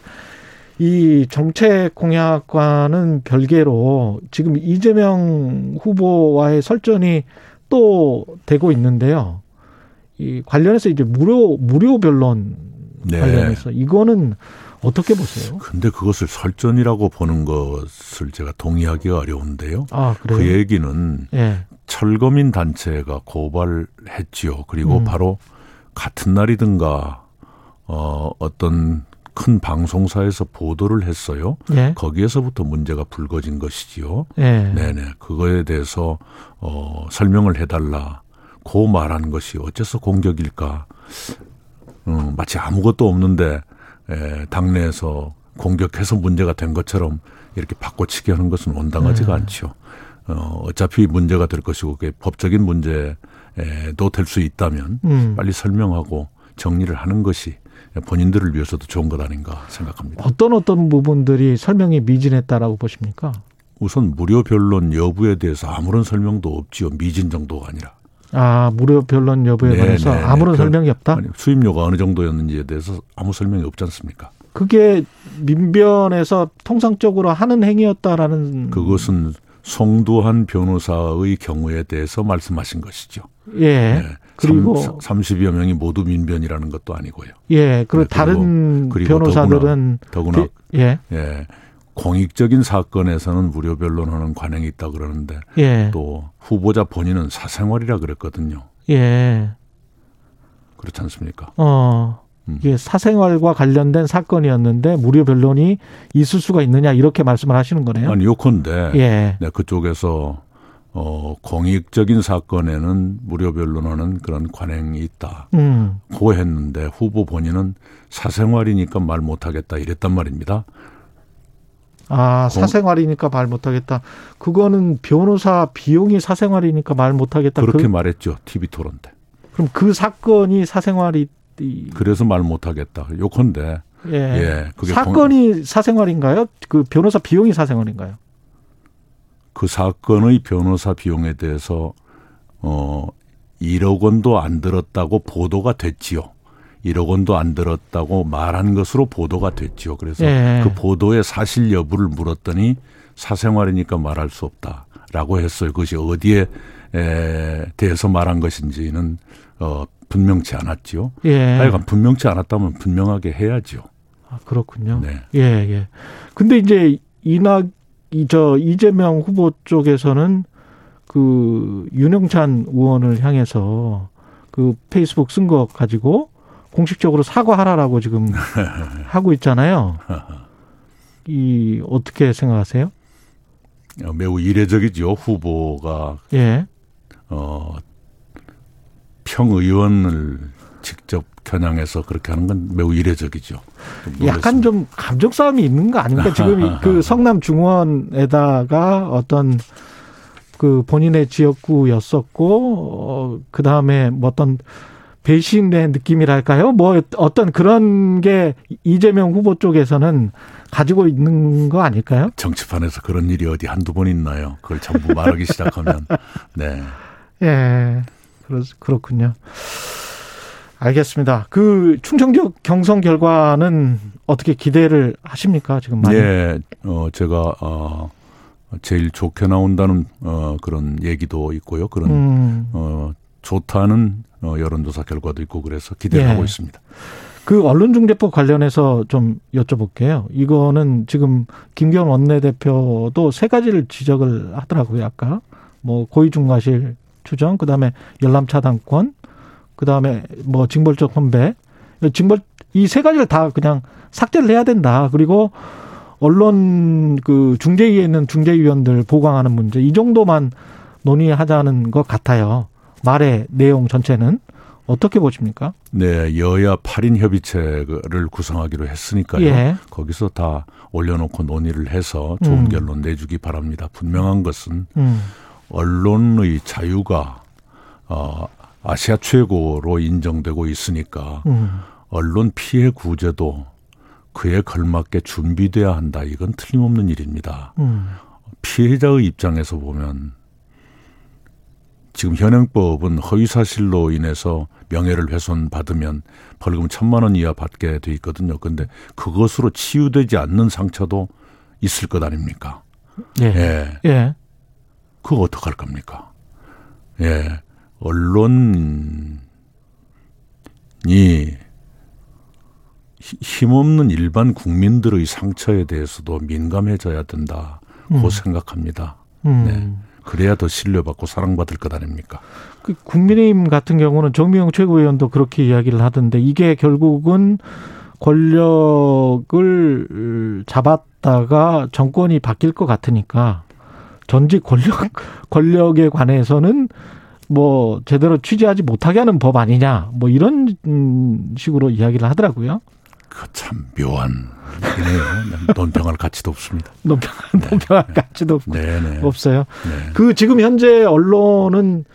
이 정책 공약과는 별개로 지금 이재명 후보와의 설전이 또 되고 있는데요. 이 관련해서 이제 무료 무료 변론 네. 관련해서 이거는 어떻게 보세요? 근데 그것을 설전이라고 보는 것을 제가 동의하기가 어려운데요. 아? 그 얘기는 예. 철거민 단체가 고발했지요. 그리고 음. 바로 같은 날이든가 어 어떤 큰 방송사에서 보도를 했어요. 예. 거기에서부터 문제가 불거진 것이지요. 예. 네네. 그거에 대해서 어 설명을 해달라. 고 말한 것이 어째서 공격일까? 음, 마치 아무것도 없는데 에, 당내에서 공격해서 문제가 된 것처럼 이렇게 바꿔치기 하는 것은 온당하지가 네. 않죠. 어, 어차피 문제가 될 것이고 그게 법적인 문제도 될 수 있다면 음. 빨리 설명하고 정리를 하는 것이 본인들을 위해서도 좋은 것 아닌가 생각합니다. 어떤 어떤 부분들이 설명이 미진했다라고 보십니까? 우선 무료 변론 여부에 대해서 아무런 설명도 없지요. 미진 정도가 아니라. 아 무료 변론 여부에 네, 관해서 네, 네. 아무런 그- 설명이 없다. 아니, 수입료가 어느 정도였는지에 대해서 아무 설명이 없지 않습니까? 그게 민변에서 통상적으로 하는 행위였다라는 그것은 송두한 변호사의 경우에 대해서 말씀하신 것이죠. 예 네. 그리고 30여 명이 모두 민변이라는 것도 아니고요. 예 그리고 네, 다른 그리고 변호사들은 더구나 그- 예 예, 공익적인 사건에서는 무료 변론하는 관행이 있다 그러는데 예, 또 후보자 본인은 사생활이라 그랬거든요. 예, 그렇지 않습니까? 어, 음. 이게 사생활과 관련된 사건이었는데 무료 변론이 있을 수가 있느냐 이렇게 말씀을 하시는 거네요. 아니 요컨대 예, 네, 그쪽에서 어, 공익적인 사건에는 무료 변론하는 그런 관행이 있다. 음, 고 했는데 후보 본인은 사생활이니까 말 못하겠다 이랬단 말입니다. 아 공- 사생활이니까 말 못하겠다. 그거는 변호사 비용이 사생활이니까 말 못하겠다. 그렇게 그, 말했죠. TV 토론 때. 그럼 그 사건이 사생활이 이- 그래서 말 못하겠다. 요컨대 예, 예, 그게 사건이 사생활인가요? 그 변호사 비용이 사생활인가요? 그 사건의 변호사 비용에 대해서 어 1억 원도 안 들었다고 보도가 됐지요. 1억 원도 안 들었다고 말한 것으로 보도가 됐지요. 그래서 예. 그 보도의 사실 여부를 물었더니 사생활이니까 말할 수 없다라고 했어요. 그것이 어디에 에 대해서 말한 것인지는 어 분명치 않았지요. 예. 하여간 분명치 않았다면 분명하게 해야지요. 아, 그렇군요. 네. 예, 예. 근데 이제 이낙 이저 이재명 후보 쪽에서는 그 윤영찬 의원을 향해서 그 페이스북 쓴 거 가지고 공식적으로 사과하라라고 지금 [LAUGHS] 하고 있잖아요. 이 어떻게 생각하세요? 어, 매우 이례적이죠. 후보가 예. 어, 평의원을 직접 겨냥해서 그렇게 하는 건 매우 이례적이죠. 좀 약간. 좀 감정 싸움이 있는 거 아닙니까? [LAUGHS] 지금 이그 성남 중원에다가 어떤 그 본인의 지역구였었고 어, 그 다음에 뭐 어떤 배신의 느낌이랄까요? 뭐 어떤 그런 게 이재명 후보 쪽에서는 가지고 있는 거 아닐까요? 정치판에서 그런 일이 어디 한두 번 있나요? 그걸 전부 말하기 [LAUGHS] 시작하면 네. 예, 그렇, 그렇군요. 알겠습니다. 그 충청적 경선 결과는 어떻게 기대를 하십니까? 지금 많이. 예, 어, 제가, 어, 제일 좋게 나온다는, 어, 그런 얘기도 있고요. 그런, 음. 어, 좋다는, 어, 여론조사 결과도 있고 그래서 기대를 예. 하고 있습니다. 그 언론중재법 관련해서 좀 여쭤볼게요. 이거는 지금 김기현 원내대표도 세 가지를 지적을 하더라고요. 아까 뭐 고의중과실 추정, 그 다음에 열람 차단권, 그 다음에 뭐 징벌적 선배, 징벌 이 세 가지를 다 그냥 삭제를 해야 된다. 그리고 언론 그 중재위에 있는 중재위원들 보강하는 문제 이 정도만 논의하자는 것 같아요. 말의 내용 전체는 어떻게 보십니까? 네, 여야 8인 협의체를 구성하기로 했으니까요. 예. 거기서 다 올려놓고 논의를 해서 좋은 음. 결론 내주기 바랍니다. 분명한 것은 음. 언론의 자유가 어, 아시아 최고로 인정되고 있으니까 음. 언론 피해 구제도 그에 걸맞게 준비돼야 한다. 이건 틀림없는 일입니다. 음. 피해자의 입장에서 보면 지금 현행법은 허위 사실로 인해서 명예를 훼손 받으면 벌금 천만 원 이하 받게 돼 있거든요. 근데 그것으로 치유되지 않는 상처도 있을 것 아닙니까? 예. 예. 예. 그거 어떡할 겁니까? 예. 언론이 히- 힘없는 일반 국민들의 상처에 대해서도 민감해져야 된다고 음. 생각합니다. 음. 네. 그래야 더 신뢰받고 사랑받을 것 아닙니까? 그 국민의힘 같은 경우는 정미영 최고위원도 그렇게 이야기를 하던데 이게 결국은 권력을 잡았다가 정권이 바뀔 것 같으니까 전직 권력 [LAUGHS] 권력에 관해서는 뭐 제대로 취재하지 못하게 하는 법 아니냐 뭐 이런 음, 식으로 이야기를 하더라고요. 그 참 묘한. [LAUGHS] 논평할 가치도 없습니다. 논평 [LAUGHS] 논평할 가치도 없- 네네. 없어요. 네. 그 지금 현재 언론은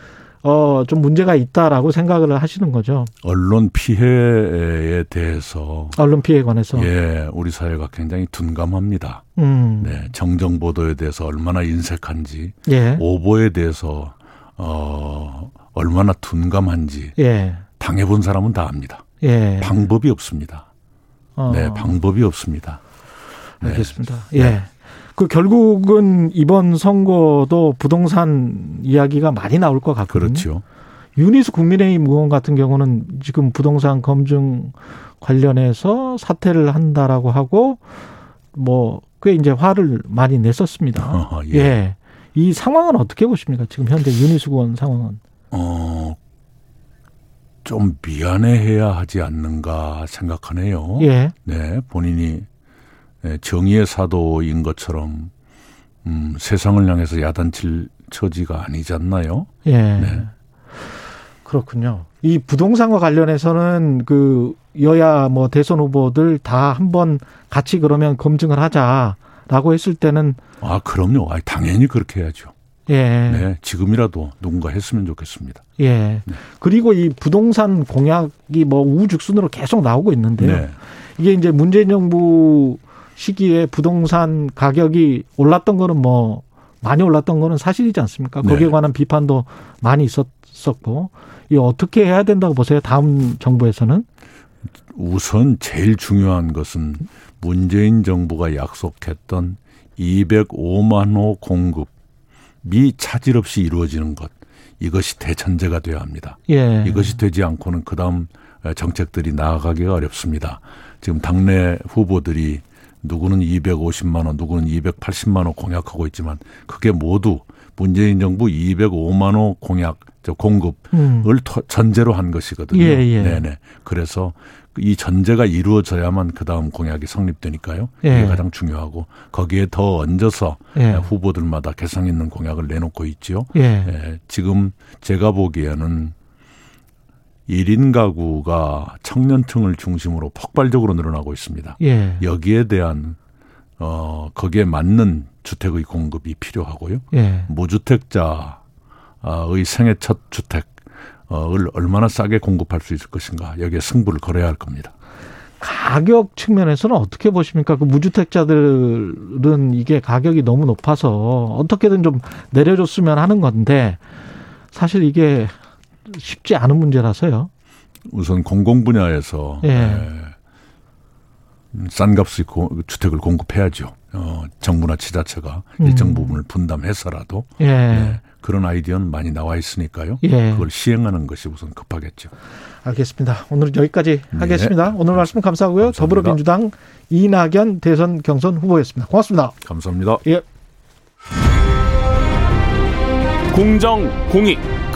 어 좀 문제가 있다라고 생각을 하시는 거죠. 언론 피해에 대해서 언론 피해에 관해서. 예, 우리 사회가 굉장히 둔감합니다. 음. 네, 정정 보도에 대해서 얼마나 인색한지, 예. 오보에 대해서 어 얼마나 둔감한지 예. 당해본 사람은 다 압니다. 예. 방법이 없습니다. 어, 네, 방법이 없습니다. 네. 알겠습니다. 예. 그 결국은 이번 선거도 부동산 이야기가 많이 나올 것 같거든요. 그렇죠. 윤희숙 국민의힘 의원 같은 경우는 지금 부동산 검증 관련해서 사퇴를 한다라고 하고 뭐 꽤 이제 화를 많이 냈었습니다. 어허, 예. 예. 이 상황은 어떻게 보십니까? 지금 현재 윤희숙 의원 상황은. 어, 좀 미안해해야 하지 않는가 생각하네요. 예. 네, 본인이 예, 정의의 사도인 것처럼 음, 세상을 향해서 야단칠 처지가 아니지 않나요? 예. 네. 그렇군요. 이 부동산과 관련해서는 그 여야 뭐 대선 후보들 다 한번 같이 그러면 검증을 하자라고 했을 때는 아, 그럼요. 아, 당연히 그렇게 해야죠. 예. 네, 지금이라도 누군가 했으면 좋겠습니다. 예. 그리고 이 부동산 공약이 뭐 우후죽순으로 계속 나오고 있는데요. 네, 이게 이제 문재인 정부 시기에 부동산 가격이 올랐던 거는 뭐 많이 올랐던 거는 사실이지 않습니까? 거기에 네. 관한 비판도 많이 있었었고 이 어떻게 해야 된다고 보세요? 다음 정부에서는 우선 제일 중요한 것은 문재인 정부가 약속했던 205만 호 공급이 차질 없이 이루어지는 것 이것이 대전제가 되어야 합니다. 예. 이것이 되지 않고는 그다음 정책들이 나아가기가 어렵습니다. 지금 당내 후보들이 누구는 250만 원, 누구는 280만 원 공약하고 있지만 그게 모두 문재인 정부 205만 원 공약 저 공급을 음. 토- 전제로 한 것이거든요. 예, 예. 네네. 그래서 이 전제가 이루어져야만 그 다음 공약이 성립되니까요. 예. 이게 가장 중요하고 거기에 더 얹어서 예. 후보들마다 개성 있는 공약을 내놓고 있지요. 예. 예, 지금 제가 보기에는 1인 가구가 청년층을 중심으로 폭발적으로 늘어나고 있습니다. 예. 여기에 대한 어 거기에 맞는 주택의 공급이 필요하고요. 예. 무주택자의 생애 첫 주택을 얼마나 싸게 공급할 수 있을 것인가 여기에 승부를 걸어야 할 겁니다. 가격 측면에서는 어떻게 보십니까? 그 무주택자들은 이게 가격이 너무 높아서 어떻게든 좀 내려줬으면 하는 건데 사실 이게 쉽지 않은 문제라서요. 우선 공공 분야에서 예. 에, 음, 싼 값의 고- 주택을 공급해야죠. 어, 정부나 지자체가 음. 일정 부분을 분담해서라도 예. 네, 그런 아이디어는 많이 나와 있으니까요. 예. 그걸 시행하는 것이 우선 급하겠죠. 알겠습니다. 오늘 여기까지 네. 하겠습니다. 오늘 말씀 감사하고요. 감사합니다. 더불어민주당 이낙연 대선 경선 후보였습니다. 고맙습니다. 감사합니다. 예. 공정, 공익,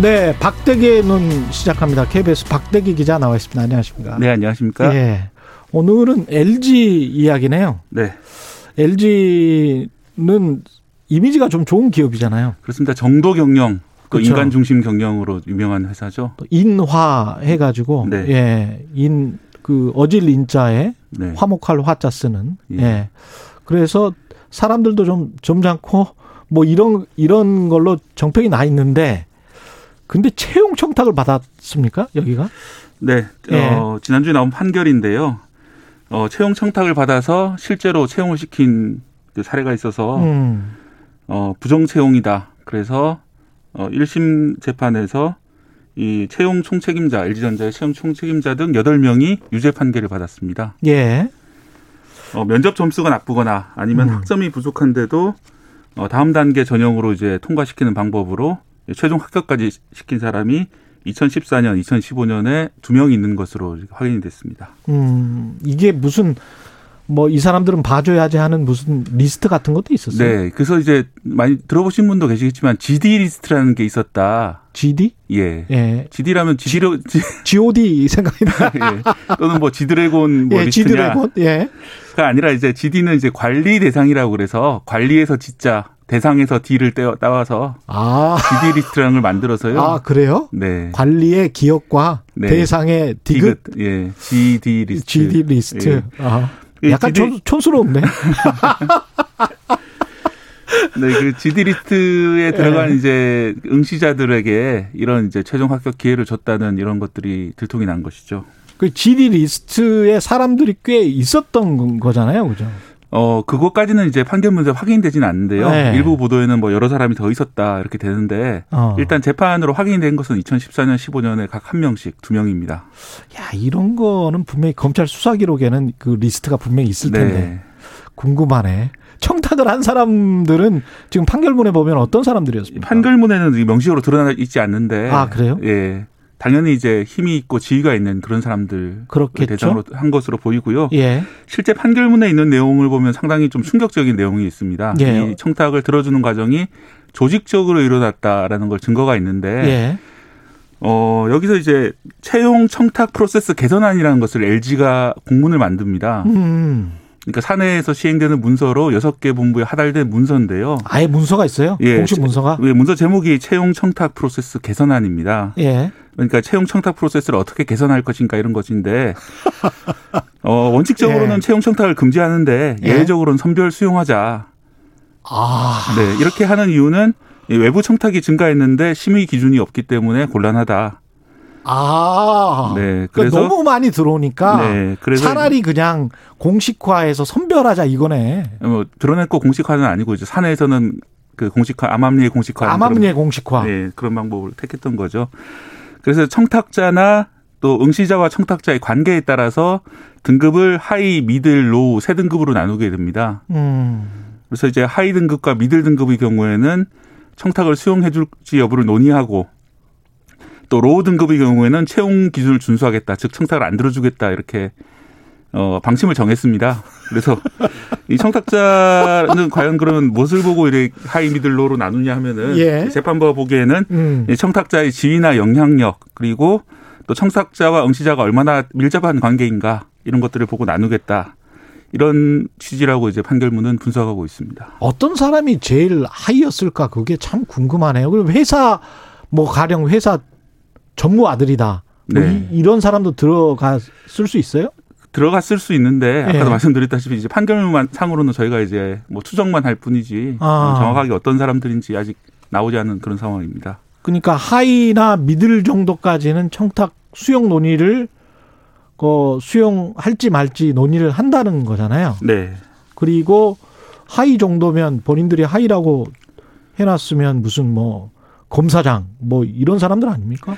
네, 박대기의 눈 시작합니다. KBS 박대기 기자 나와 있습니다. 안녕하십니까? 네, 안녕하십니까? 예. 오늘은 LG 이야기네요. 네, LG는 이미지가 좀 좋은 기업이잖아요. 그렇습니다. 정도 경영, 그 그렇죠. 인간 중심 경영으로 유명한 회사죠. 또 인화 해가지고 네. 예, 인 그 어질 인자에 네. 화목할 화자 쓰는. 예. 예. 그래서 사람들도 좀 점잖고 뭐 이런 이런 걸로 정평이 나 있는데 근데 채용 청탁을 받았습니까? 여기가? 네. 예. 어, 지난주에 나온 판결인데요. 어, 채용 청탁을 받아서 실제로 채용을 시킨 그 사례가 있어서 음. 어, 부정 채용이다. 그래서 어, 1심 재판에서 이 채용 총책임자, LG전자의 채용 총책임자 등 8명이 유죄 판결을 받았습니다. 예. 어, 면접 점수가 나쁘거나 아니면 음. 학점이 부족한데도 어, 다음 단계 전형으로 이제 통과시키는 방법으로 최종 합격까지 시킨 사람이 2014년, 2015년에 두 명 있는 것으로 확인이 됐습니다. 음. 이게 무슨 뭐 이 사람들은 봐줘야지 하는 무슨 리스트 같은 것도 있었어요. 네, 그래서 이제 많이 들어보신 분도 계시겠지만 GD 리스트라는 게 있었다. GD? 예. 예. GD라면 지디로 지, GOD 생각이 나. [LAUGHS] 예. 또는 뭐 지드래곤 뭐 예, 리스트냐. 지드래곤. 예. 가 아니라 이제 GD는 이제 관리 대상이라고 그래서 관리에서 G자 대상에서 D를 떼어 따와서 아. GD 리스트라는 걸 만들어서요. 아, 그래요? 네. 관리의 기역과 네. 대상의 디귿, 디귿. 예. GD 리스트. GD 리스트. 예. 아. 이 약간 GD 촌, 촌스럽네. [LAUGHS] 네, 그 GD 리스트에 들어간 이제 응시자들에게 이런 이제 최종 합격 기회를 줬다는 이런 것들이 들통이 난 것이죠. 그 GD 리스트에 사람들이 꽤 있었던 거잖아요. 그죠? 어, 그것까지는 이제 판결문에서 확인되진 않는데요. 네. 일부 보도에는 뭐 여러 사람이 더 있었다 이렇게 되는데 어. 일단 재판으로 확인된 것은 2014년, 15년에 각 한 명씩 두 명입니다. 야, 이런 거는 분명히 검찰 수사 기록에는 그 리스트가 분명히 있을 텐데. 네. 궁금하네. 청탁을 한 사람들은 지금 판결문에 보면 어떤 사람들이었습니까? 판결문에는 명시적으로 드러나 있지 않는데 아, 그래요? 예. 당연히 이제 힘이 있고 지위가 있는 그런 사람들 그렇겠죠. 대상으로 한 것으로 보이고요. 예. 실제 판결문에 있는 내용을 보면 상당히 좀 충격적인 내용이 있습니다. 예. 이 청탁을 들어주는 과정이 조직적으로 일어났다라는 걸 증거가 있는데 예. 어, 여기서 이제 채용 청탁 프로세스 개선안이라는 것을 LG가 공문을 만듭니다. 음. 그러니까 사내에서 시행되는 문서로 여섯 개 본부에 하달된 문서인데요. 아예 문서가 있어요? 예, 공식 문서가? 예, 문서 제목이 채용 청탁 프로세스 개선안입니다. 예. 그러니까 채용 청탁 프로세스를 어떻게 개선할 것인가 이런 것인데 [LAUGHS] 어, 원칙적으로는 예. 채용 청탁을 금지하는데 예. 예외적으로는 선별 수용하자. 아. 네, 이렇게 하는 이유는 이 외부 청탁이 증가했는데 심의 기준이 없기 때문에 곤란하다. 아. 네, 그러니까 그래서 너무 많이 들어오니까 네, 그래서 차라리 그냥 공식화해서 선별하자 이거네. 뭐 드러냈고 공식화는 아니고 이제 사내에서는 그 공식화 암암리의 공식화 암암리의 공식화. 네, 그런 방법을 택했던 거죠. 그래서 청탁자나 또 응시자와 청탁자의 관계에 따라서 등급을 high, middle, low 세 등급으로 나누게 됩니다. 음. 그래서 이제 high 등급과 middle 등급의 경우에는 청탁을 수용해 줄지 여부를 논의하고 또 low 등급의 경우에는 채용 기준을 준수하겠다. 즉 청탁을 안 들어주겠다. 이렇게 어 방침을 정했습니다. 그래서 이 청탁자는 과연 그러면 무엇을 보고 이렇게 high middle low로 나누냐 하면은 예. 재판부가 보기에는 음. 이 청탁자의 지위나 영향력 그리고 또 청탁자와 응시자가 얼마나 밀접한 관계인가 이런 것들을 보고 나누겠다. 이런 취지라고 이제 판결문은 분석하고 있습니다. 어떤 사람이 제일 하이였을까 그게 참 궁금하네요. 그럼 회사 뭐 가령 회사 전무 아들이다. 뭐 네. 이, 런 사람도 들어갔을 수 있어요? 들어갔을 수 있는데 아까도 예. 말씀드렸다시피 이제 판결문 상으로는 저희가 이제 뭐 추정만 할 뿐이지 아. 정확하게 어떤 사람들인지 아직 나오지 않은 그런 상황입니다. 그러니까 high나 middle 정도까지는 청탁 수용 논의를 그 수용할지 말지 논의를 한다는 거잖아요. 네. 그리고 high 정도면 본인들이 high라고 해놨으면 무슨 뭐 검사장 뭐 이런 사람들 아닙니까?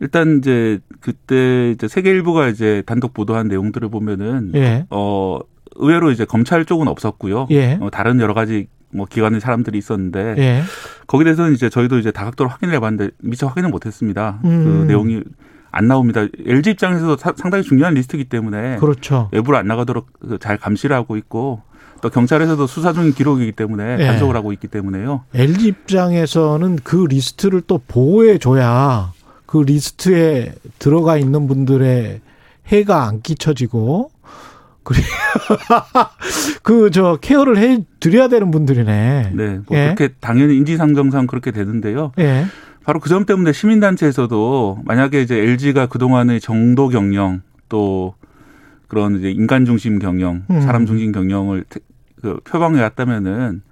일단 이제 그때 이제 세계일보가 이제 단독 보도한 내용들을 보면은 예. 어 의외로 이제 검찰 쪽은 없었고요. 예. 어, 다른 여러 가지 뭐 기관의 사람들이 있었는데 예. 거기에 대해서는 이제 저희도 이제 다각도로 확인을 해봤는데 미처 확인을 못했습니다. 음. 그 내용이 안 나옵니다. LG 입장에서도 사- 상당히 중요한 리스트이기 때문에 그렇죠. 외부로 안 나가도록 그 잘 감시를 하고 있고 또 경찰에서도 수사 중인 기록이기 때문에 예. 단속을 하고 있기 때문에요. LG 입장에서는 그 리스트를 또 보호해 줘야 그 리스트에 들어가 있는 분들의 해가 안 끼쳐지고 그리고 [LAUGHS] 그저 케어를 해 드려야 되는 분들이네. 네, 뭐 예. 그렇게 당연히 인지상정상 그렇게 되는데요. 예. 바로 그 점 때문에 시민단체에서도 만약에 이제 LG가 그동안의 정도 경영 또 그런 이제 인간 중심 경영, 음. 사람 중심 경영을 태- 그 표방해 왔다면은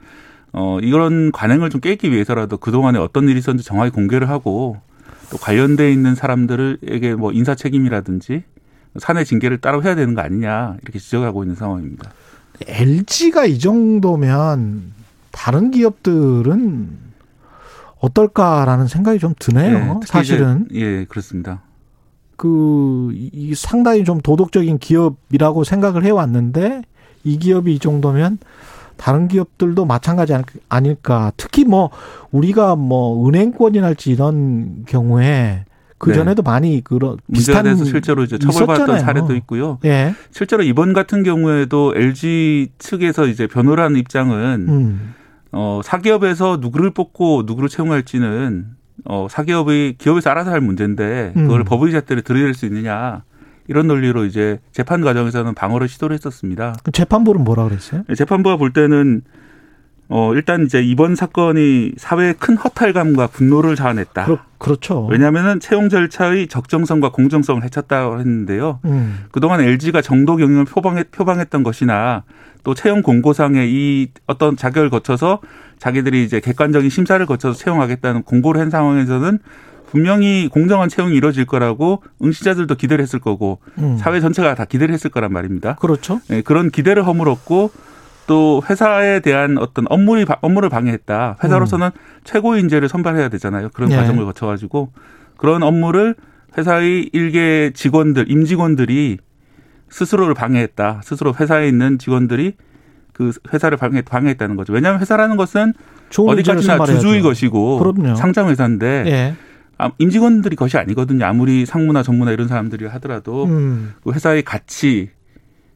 어 이런 관행을 좀 깨기 위해서라도 그 동안에 어떤 일이 있었는지 정확히 공개를 하고 또 관련돼 있는 사람들에게 뭐 인사 책임이라든지 사내 징계를 따로 해야 되는 거 아니냐 이렇게 지적하고 있는 상황입니다. LG가 이 정도면 다른 기업들은 어떨까라는 생각이 좀 드네요. 예, 사실은 이제, 예 그렇습니다. 그, 이- 이 상당히 좀 도덕적인 기업이라고 생각을 해왔는데 이 기업이 이 정도면 다른 기업들도 마찬가지 아닐- 아닐까. 특히 뭐 우리가 뭐 은행권이랄지 이런 경우에 그 전에도 많이 그런 문제가 비슷한 돼서 실제로 이제 처벌받았던 있었잖아요. 사례도 있고요. 예. 실제로 이번 같은 경우에도 LG 측에서 이제 변호를 하는 입장은 음. 어, 사기업에서 누구를 뽑고 누구를 채용할지는 어, 사기업의 기업에서 알아서 할 문제인데 그걸 음. 법의 잣대로 들이댈 수 있느냐 이런 논리로 이제 재판 과정에서는 방어를 시도를 했었습니다. 그 재판부는 뭐라 그랬어요? 재판부가 볼 때는 어, 일단 이제 이번 사건이 사회에 큰 허탈감과 분노를 자아냈다. 그렇, 그렇 죠. 왜냐하면은 채용 절차의 적정성과 공정성을 해쳤다고 했는데요. 음. 그동안 LG가 정도 경영을 표방했, 표방했던 것이나 또 채용 공고상에 이 어떤 자격을 거쳐서 자기들이 이제 객관적인 심사를 거쳐서 채용하겠다는 공고를 한 상황에서는 분명히 공정한 채용이 이루어질 거라고 응시자들도 기대를 했을 거고 음. 사회 전체가 다 기대를 했을 거란 말입니다. 그렇죠. 예, 그런 기대를 허물었고 또 회사에 대한 어떤 업무를 업무를 방해했다. 회사로서는 최고 인재를 선발해야 되잖아요. 그런 네. 과정을 거쳐가지고 그런 업무를 회사의 일개 직원들, 임직원들이 스스로를 방해했다. 스스로 회사에 있는 직원들이 그 회사를 방해, 방해했다는 거죠. 왜냐하면 회사라는 것은 어디까지나. 주주의 것이고. 상장 회사인데 예. 아, 임직원들이 것이 아니거든요. 아무리 상무나 전무나 이런 사람들이 하더라도 음. 그 회사의 가치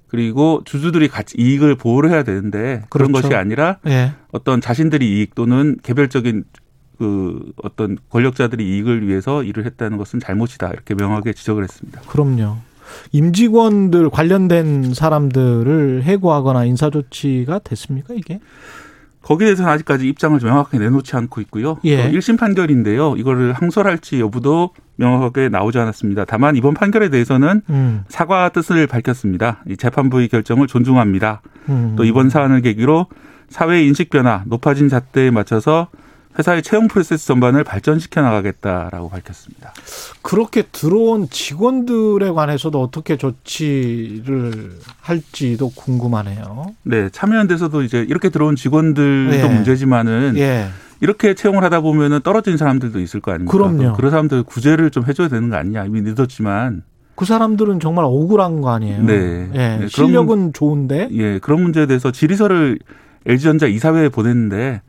그리고 주주들이 같이 이익을 보호를 해야 되는데 그런 그렇죠. 것이 아니라 예. 어떤 자신들이 이익 또는 개별적인 그 어떤 권력자들이 이익을 위해서 일을 했다는 것은 잘못이다 이렇게 명확하게 지적을 했습니다. 그럼요. 임직원들 관련된 사람들을 해고하거나 인사 조치가 됐습니까 이게? 거기에 대해서는 아직까지 입장을 명확하게 내놓지 않고 있고요. 예. 또 1심 판결인데요. 이거를 항소할지 여부도 명확하게 나오지 않았습니다. 다만 이번 판결에 대해서는 음. 사과 뜻을 밝혔습니다. 이 재판부의 결정을 존중합니다. 음. 또 이번 사안을 계기로 사회 인식 변화, 높아진 잣대에 맞춰서 회사의 채용 프로세스 전반을 발전시켜 나가겠다라고 밝혔습니다. 그렇게 들어온 직원들에 관해서도 어떻게 조치를 할지도 궁금하네요. 네, 참여연대에서도 이제 이렇게 들어온 직원들도 예. 문제지만은 예. 이렇게 채용을 하다 보면은 떨어진 사람들도 있을 거 아닙니까? 그럼요. 그런 사람들 구제를 좀 해줘야 되는 거 아니냐 이미 늦었지만 그 사람들은 정말 억울한 거 아니에요. 네. 예. 네, 그런 실력은 좋은데 예 그런 문제에 대해서 질의서를 LG전자 이사회에 보냈는데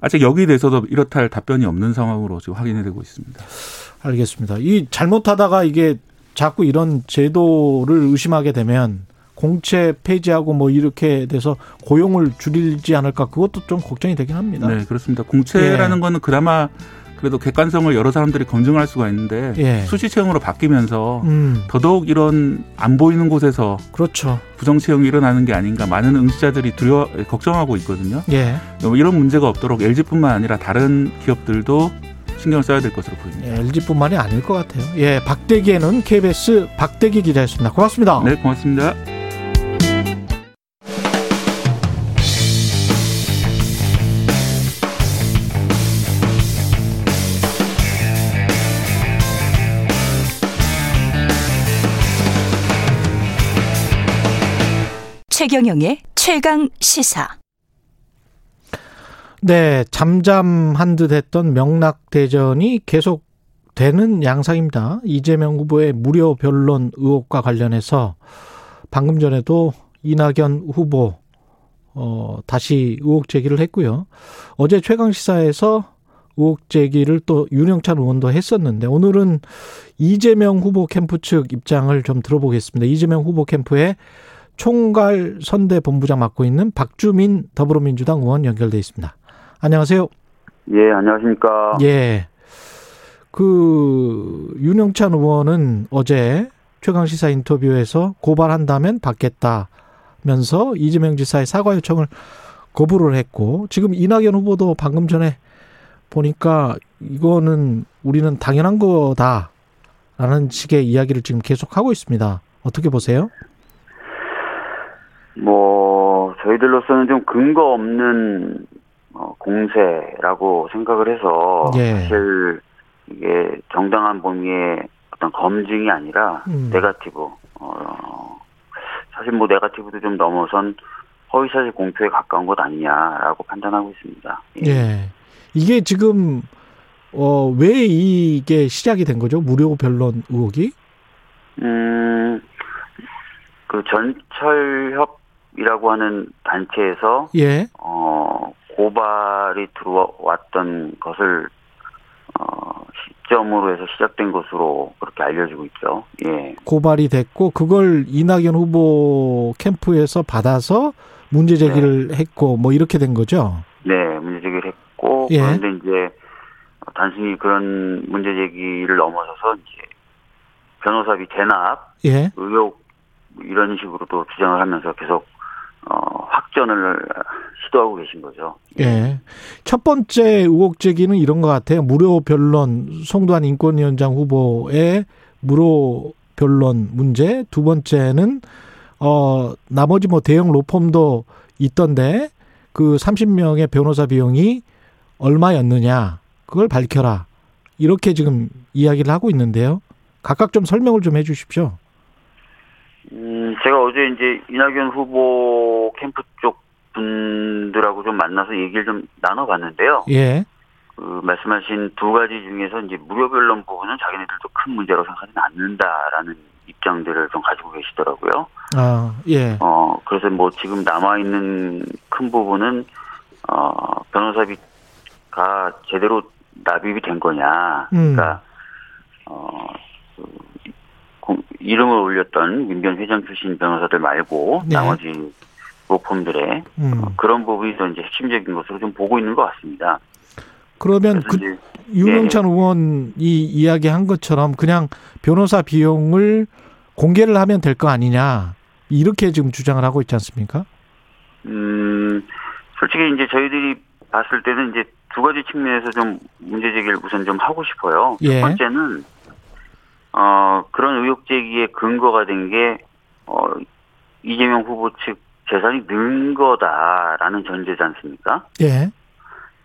아직 여기에 대해서도 이렇다 할 답변이 없는 상황으로 지금 확인이 되고 있습니다. 알겠습니다. 이 잘못하다가 이게 자꾸 이런 제도를 의심하게 되면 공채 폐지하고 뭐 이렇게 돼서 고용을 줄이지 않을까 그것도 좀 걱정이 되긴 합니다. 네, 그렇습니다. 공채라는 예. 거는 그나마 그래도 객관성을 여러 사람들이 검증할 수가 있는데 예. 수시 채용으로 바뀌면서 음. 더더욱 이런 안 보이는 곳에서 그렇죠. 부정 채용이 일어나는 게 아닌가 많은 응시자들이 두려워 걱정하고 있거든요. 예. 이런 문제가 없도록 LG뿐만 아니라 다른 기업들도 신경을 써야 될 것으로 보입니다. 예, LG뿐만이 아닐 것 같아요. 예, 박대기에는 KBS 박대기 기자였습니다. 고맙습니다. 네, 고맙습니다. 최경영의 최강 시사. 네, 잠잠한 듯 했던 명락대전이 계속 되는 양상입니다. 이재명 후보의 무료 변론 의혹과 관련해서 방금 전에도 이낙연 후보, 어, 다시 의혹 제기를 했고요. 어제 최강 시사에서 의혹 제기를 또 윤영찬 의원도 했었는데 오늘은 이재명 후보 캠프 측 입장을 좀 들어보겠습니다. 이재명 후보 캠프의 총괄 선대 본부장 맡고 있는 박주민 더불어민주당 의원 연결돼 있습니다. 안녕하세요. 예, 안녕하십니까. 예. 그 윤영찬 의원은 어제 최강 시사 인터뷰에서 고발한다면 받겠다면서 이재명 지사의 사과 요청을 거부를 했고 지금 이낙연 후보도 방금 전에 보니까 이거는 우리는 당연한 거다라는 식의 이야기를 지금 계속 하고 있습니다. 어떻게 보세요? 뭐 저희들로서는 좀 근거 없는 어, 공세라고 생각을 해서 예. 사실 이게 정당한 범위의 어떤 검증이 아니라 음. 네가티브 어, 사실 뭐 네가티브도 좀 넘어선 허위사실 공표에 가까운 것 아니냐라고 판단하고 있습니다. 예. 이게 지금 어, 왜 이게 시작이 된 거죠? 무료 변론 의혹이? 음, 그 전철협 이라고 하는 단체에서 예. 어, 고발이 들어왔던 것을 어, 시점으로 해서 시작된 것으로 그렇게 알려지고 있죠. 예. 고발이 됐고 그걸 이낙연 후보 캠프에서 받아서 문제 제기를 했고 뭐 이렇게 된 거죠. 네, 문제 제기를 했고 예. 그런데 이제 단순히 그런 문제 제기를 넘어서서 이제 변호사비 대납 예. 의혹 이런 식으로도 주장을 하면서 계속 어, 확전을 시도하고 계신 거죠. 예. 첫 번째 의혹 제기는 이런 것 같아요. 무료 변론 송도한 인권위원장 후보의 무료 변론 문제. 두 번째는 어 나머지 뭐 대형 로펌도 있던데 그 30명의 변호사 비용이 얼마였느냐 그걸 밝혀라. 이렇게 지금 이야기를 하고 있는데요. 각각 좀 설명을 좀 해주십시오. 음, 제가 어제 이제 이낙연 후보 캠프 쪽 분들하고 좀 만나서 얘기를 좀 나눠봤는데요. 예. 그 말씀하신 두 가지 중에서 이제 무료 변론 부분은 자기네들도 큰 문제라고 생각하지 않는다라는 입장들을 좀 가지고 계시더라고요. 아 예. 어, 그래서 뭐 지금 남아있는 큰 부분은, 어, 변호사비가 제대로 납입이 된 거냐. 음. 그러니까, 어, 그, 공- 이름을 올렸던 민변 회장 출신 변호사들 말고 네. 나머지 로펌들의 음. 그런 부분이 더 이제 핵심적인 것으로 좀 보고 있는 것 같습니다. 그러면 그 이제 유명찬 의원이 이야기한 것처럼 그냥 변호사 비용을 공개를 하면 될 거 아니냐 이렇게 지금 주장을 하고 있지 않습니까? 음, 솔직히 이제 저희들이 봤을 때는 이제 두 가지 측면에서 좀 문제 제기를 우선 좀 하고 싶어요. 예. 첫 번째는, 어, 그런 의혹 제기의 근거가 된 게, 어, 이재명 후보 측 재산이 는 거다라는 전제지 않습니까? 예.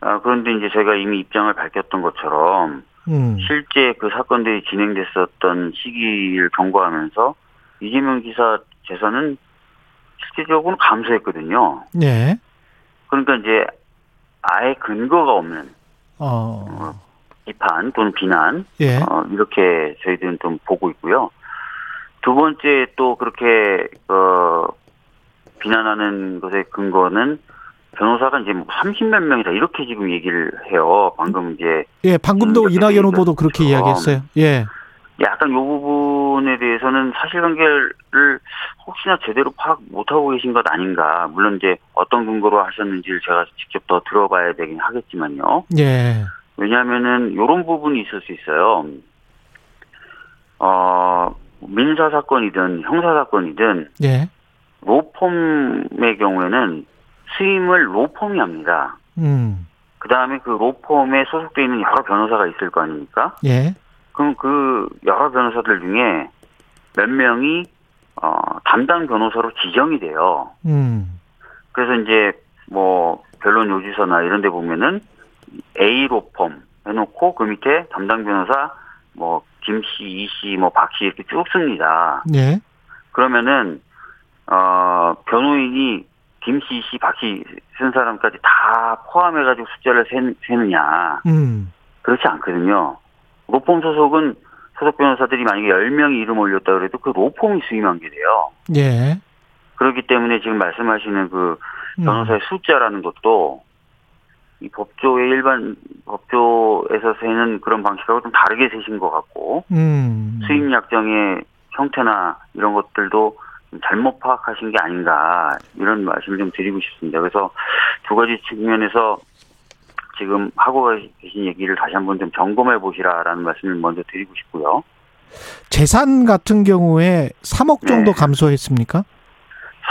아, 그런데 이제 저희가 이미 입장을 밝혔던 것처럼, 음. 실제 그 사건들이 진행됐었던 시기를 경고하면서 이재명 기사 재산은 실질적으로 감소했거든요. 예. 그러니까 이제 아예 근거가 없는 어. 비판 또는 비난 예. 어, 이렇게 저희들은 좀 보고 있고요. 두 번째 또 그렇게 어, 비난하는 것의 근거는 변호사가 이제 뭐 30몇 명이다 이렇게 지금 얘기를 해요. 방금 이제 예, 방금도 음, 이낙연 후보도 그렇게. 이야기했어요. 예. 약간 이 부분에 대해서는 사실관계를 혹시나 제대로 파악 못하고 계신 것 아닌가. 물론 이제 어떤 근거로 하셨는지를 제가 직접 더 들어봐야 되긴 하겠지만요. 예. 왜냐하면은 이런 부분이 있을 수 있어요. 어 민사 사건이든 형사 사건이든 예. 로펌의 경우에는 수임을 로펌이 합니다. 음. 그 다음에 그 로펌에 소속돼 있는 여러 변호사가 있을 거 아닙니까? 예. 그럼 그 여러 변호사들 중에 몇 명이 어, 담당 변호사로 지정이 돼요. 음. 그래서 이제 뭐 변론 요지서나 이런 데 보면은 A 로 펌 해놓고 그 밑에 담당 변호사 뭐 김씨, 이씨, 뭐 박씨 이렇게 쭉 씁니다. 예. 그러면은 어 변호인이 김씨, 이씨, 박씨 쓴 사람까지 다 포함해가지고 숫자를 세, 세느냐 음. 그렇지 않거든요. 로펌 소속은 소속 변호사들이 만약에 10명이 이름 올렸다 그래도 그 로펌이 수임한 게 돼요. 예. 그렇기 때문에 지금 말씀하시는 그 음. 변호사의 숫자라는 것도 이 법조의 일반 법조에서 세는 그런 방식하고 좀 다르게 세신 것 같고 음. 수임 약정의 형태나 이런 것들도 좀 잘못 파악하신 게 아닌가 이런 말씀을 좀 드리고 싶습니다. 그래서 두 가지 측면에서 지금 하고 계신 얘기를 다시 한번 좀 점검해 보시라라는 말씀을 먼저 드리고 싶고요. 재산 같은 경우에 3억 정도 네. 감소했습니까?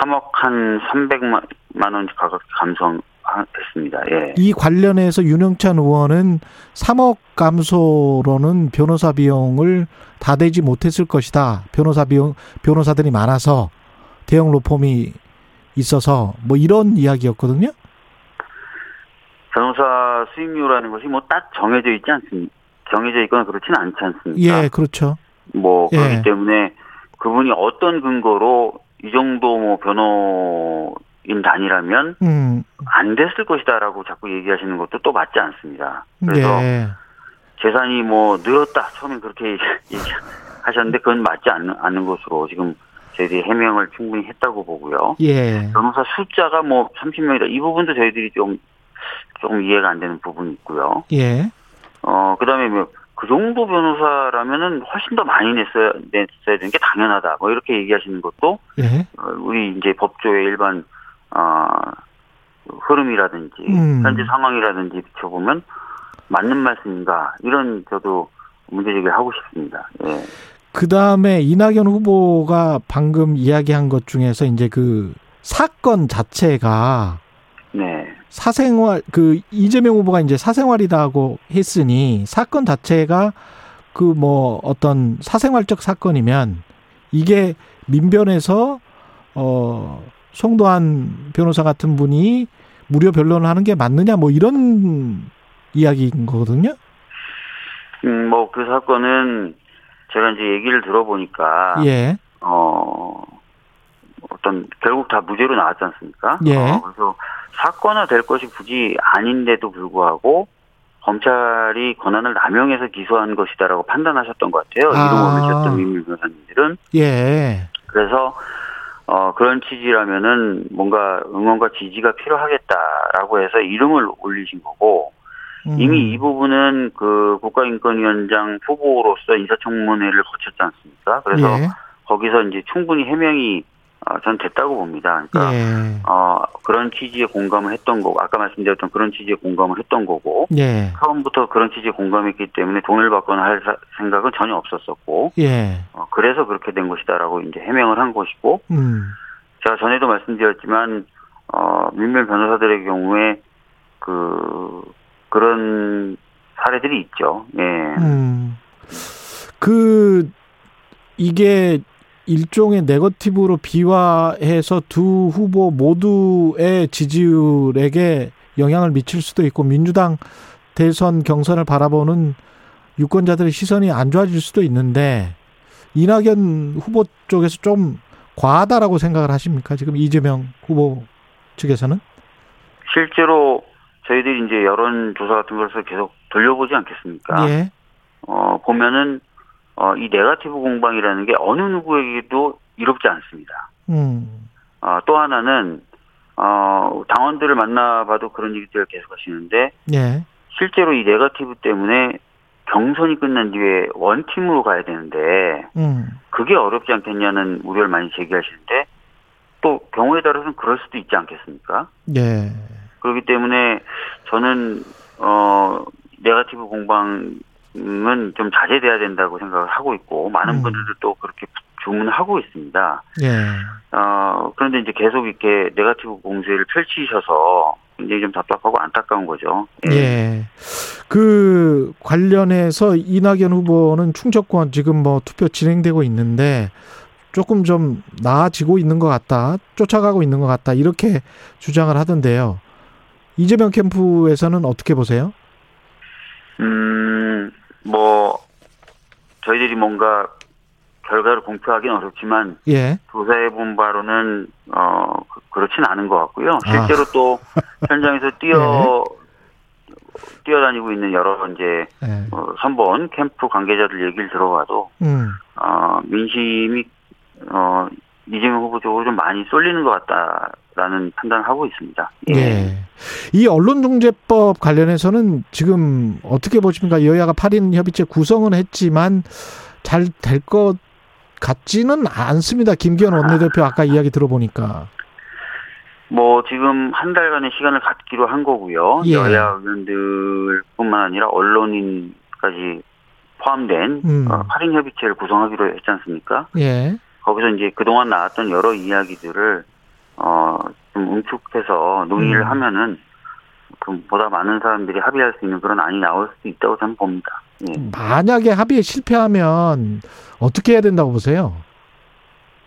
3억 한 300만 원 가격 감소 했습니다. 예. 이 관련해서 윤영찬 의원은 3억 감소로는 변호사 비용을 다 대지 못했을 것이다. 변호사 비용 변호사들이 많아서 대형 로펌이 있어서 뭐 이런 이야기였거든요. 변호사 수임료라는 것이 뭐 딱 정해져 있지 않습니까? 정해져 있거나 그렇지는 않지 않습니까? 예, 그렇죠. 뭐 예. 그렇기 때문에 그분이 어떤 근거로 이 정도 뭐 변호 인 단이라면 음, 안 됐을 것이다라고 자꾸 얘기하시는 것도 또 맞지 않습니다. 그래서 예. 재산이 뭐 늘었다 처음엔 그렇게 [LAUGHS] 얘기하셨는데 그건 맞지 않는, 않는 것으로 지금 저희들이 해명을 충분히 했다고 보고요. 예. 변호사 숫자가 뭐 30명이다 이 부분도 저희들이 좀 조금 이해가 안 되는 부분이 있고요. 예. 어 그다음에 뭐 그 정도 변호사라면은 훨씬 더 많이 냈어야 냈어야 되는 게 당연하다. 뭐 이렇게 얘기하시는 것도 예. 어, 우리 이제 법조의 일반 어, 흐름이라든지 음. 현재 상황이라든지 비춰보면 맞는 말씀인가 이런 저도 문제제기를 하고 싶습니다. 예. 그 다음에 이낙연 후보가 방금 이야기한 것 중에서 이제 그 사건 자체가 네. 사생활 그 이재명 후보가 이제 사생활이다고 했으니 사건 자체가 그 뭐 어떤 사생활적 사건이면 이게 민변에서 어 송도한 변호사 같은 분이 무료 변론을 하는 게 맞느냐 뭐 이런 이야기인 거거든요. 음, 뭐 그 사건은 제가 이제 얘기를 들어보니까 예. 어 어떤 결국 다 무죄로 나왔지 않습니까? 예. 어, 그래서 사건화 될 것이 굳이 아닌데도 불구하고 검찰이 권한을 남용해서 기소한 것이다라고 판단하셨던 것 같아요. 아. 이름 올리셨던 민물 변호사님들은 예. 그래서 어 그런 취지라면은 뭔가 응원과 지지가 필요하겠다라고 해서 이름을 올리신 거고 음. 이미 이 부분은 그 국가인권위원장 후보로서 인사청문회를 거쳤지 않습니까? 그래서 예. 거기서 이제 충분히 해명이 어, 전 됐다고 봅니다. 그러니까 예. 어, 그런 취지에 공감을 했던 거고 아까 말씀드렸던 그런 취지에 공감을 했던 거고 예. 처음부터 그런 취지에 공감했기 때문에 돈을 받거나 할 사- 생각은 전혀 없었었고 예. 어, 그래서 그렇게 된 것이다라고 이제 해명을 한 것이고 음. 제가 전에도 말씀드렸지만 어, 민변 변호사들의 경우에 그 그런 사례들이 있죠. 예. 음. 그 이게 일종의 네거티브로 비화해서 두 후보 모두의 지지율에게 영향을 미칠 수도 있고 민주당 대선 경선을 바라보는 유권자들의 시선이 안 좋아질 수도 있는데 이낙연 후보 쪽에서 좀 과하다라고 생각을 하십니까? 지금 이재명 후보 측에서는? 실제로 저희들이 이제 여론조사 같은 것을 계속 돌려보지 않겠습니까? 예. 어, 보면은, 어, 이 네가티브 공방이라는 게 어느 누구에게도 이롭지 않습니다. 음. 어, 또 하나는, 어, 당원들을 만나봐도 그런 얘기들을 계속 하시는데, 예. 실제로 이 네가티브 때문에 경선이 끝난 뒤에 원팀으로 가야 되는데, 음. 그게 어렵지 않겠냐는 우려를 많이 제기하시는데, 또 경우에 따라서는 그럴 수도 있지 않겠습니까? 예. 그렇기 때문에 저는 어 네가티브 공방 은좀 자제돼야 된다고 생각을 하고 있고 많은 음. 분들도 또 그렇게 주문하고 있습니다. 예. 어 그런데 이제 계속 이렇게 네가티브 공세를 펼치셔서 굉장히 좀 답답하고 안타까운 거죠. 예. 그 관련해서 이낙연 후보는 충청권 지금 뭐 투표 진행되고 있는데 조금 좀 나아지고 있는 것 같다. 쫓아가고 있는 것 같다. 이렇게 주장을 하던데요. 이재명 캠프에서는 어떻게 보세요? 음, 뭐, 저희들이 뭔가 결과를 공표하기는 어렵지만, 예. 조사해 본 바로는, 어, 그- 그렇진 않은 것 같고요. 아. 실제로 또 [LAUGHS] 현장에서 뛰어, 뛰어다니고 있는 여러 이제, 예. 어, 선본 캠프 관계자들 얘기를 들어봐도, 음. 어, 민심이, 어, 이재명 후보 쪽으로 좀 많이 쏠리는 것 같다 라는 판단을 하고 있습니다. 예. 이 언론중재법 관련해서는 지금 어떻게 보십니까? 여야가 8인 협의체 구성은 했지만 잘 될 것 같지는 않습니다. 김기현 원내대표 아까 이야기 들어보니까. 뭐 지금 한 달간의 시간을 갖기로 한 거고요. 예. 여야 의원들뿐만 아니라 언론인까지 포함된 음. 어, 8인 협의체를 구성하기로 했지 않습니까? 예. 거기서 이제 그동안 나왔던 여러 이야기들을 어, 좀 응축해서 논의를 음. 하면은 그 보다 많은 사람들이 합의할 수 있는 그런 안이 나올 수 있다고 저는 봅니다. 예. 만약에 합의에 실패하면 어떻게 해야 된다고 보세요?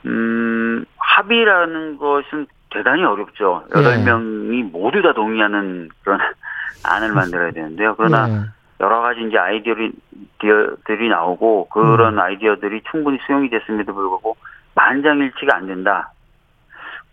음, 합의라는 것은 대단히 어렵죠. 예. 여덟 명이 모두 다 동의하는 그런 [LAUGHS] 안을 만들어야 되는데요. 그러나 예. 여러 가지 이제 아이디어들이 나오고 그런 아이디어들이 충분히 수용이 됐음에도 불구하고 만장일치가 안 된다.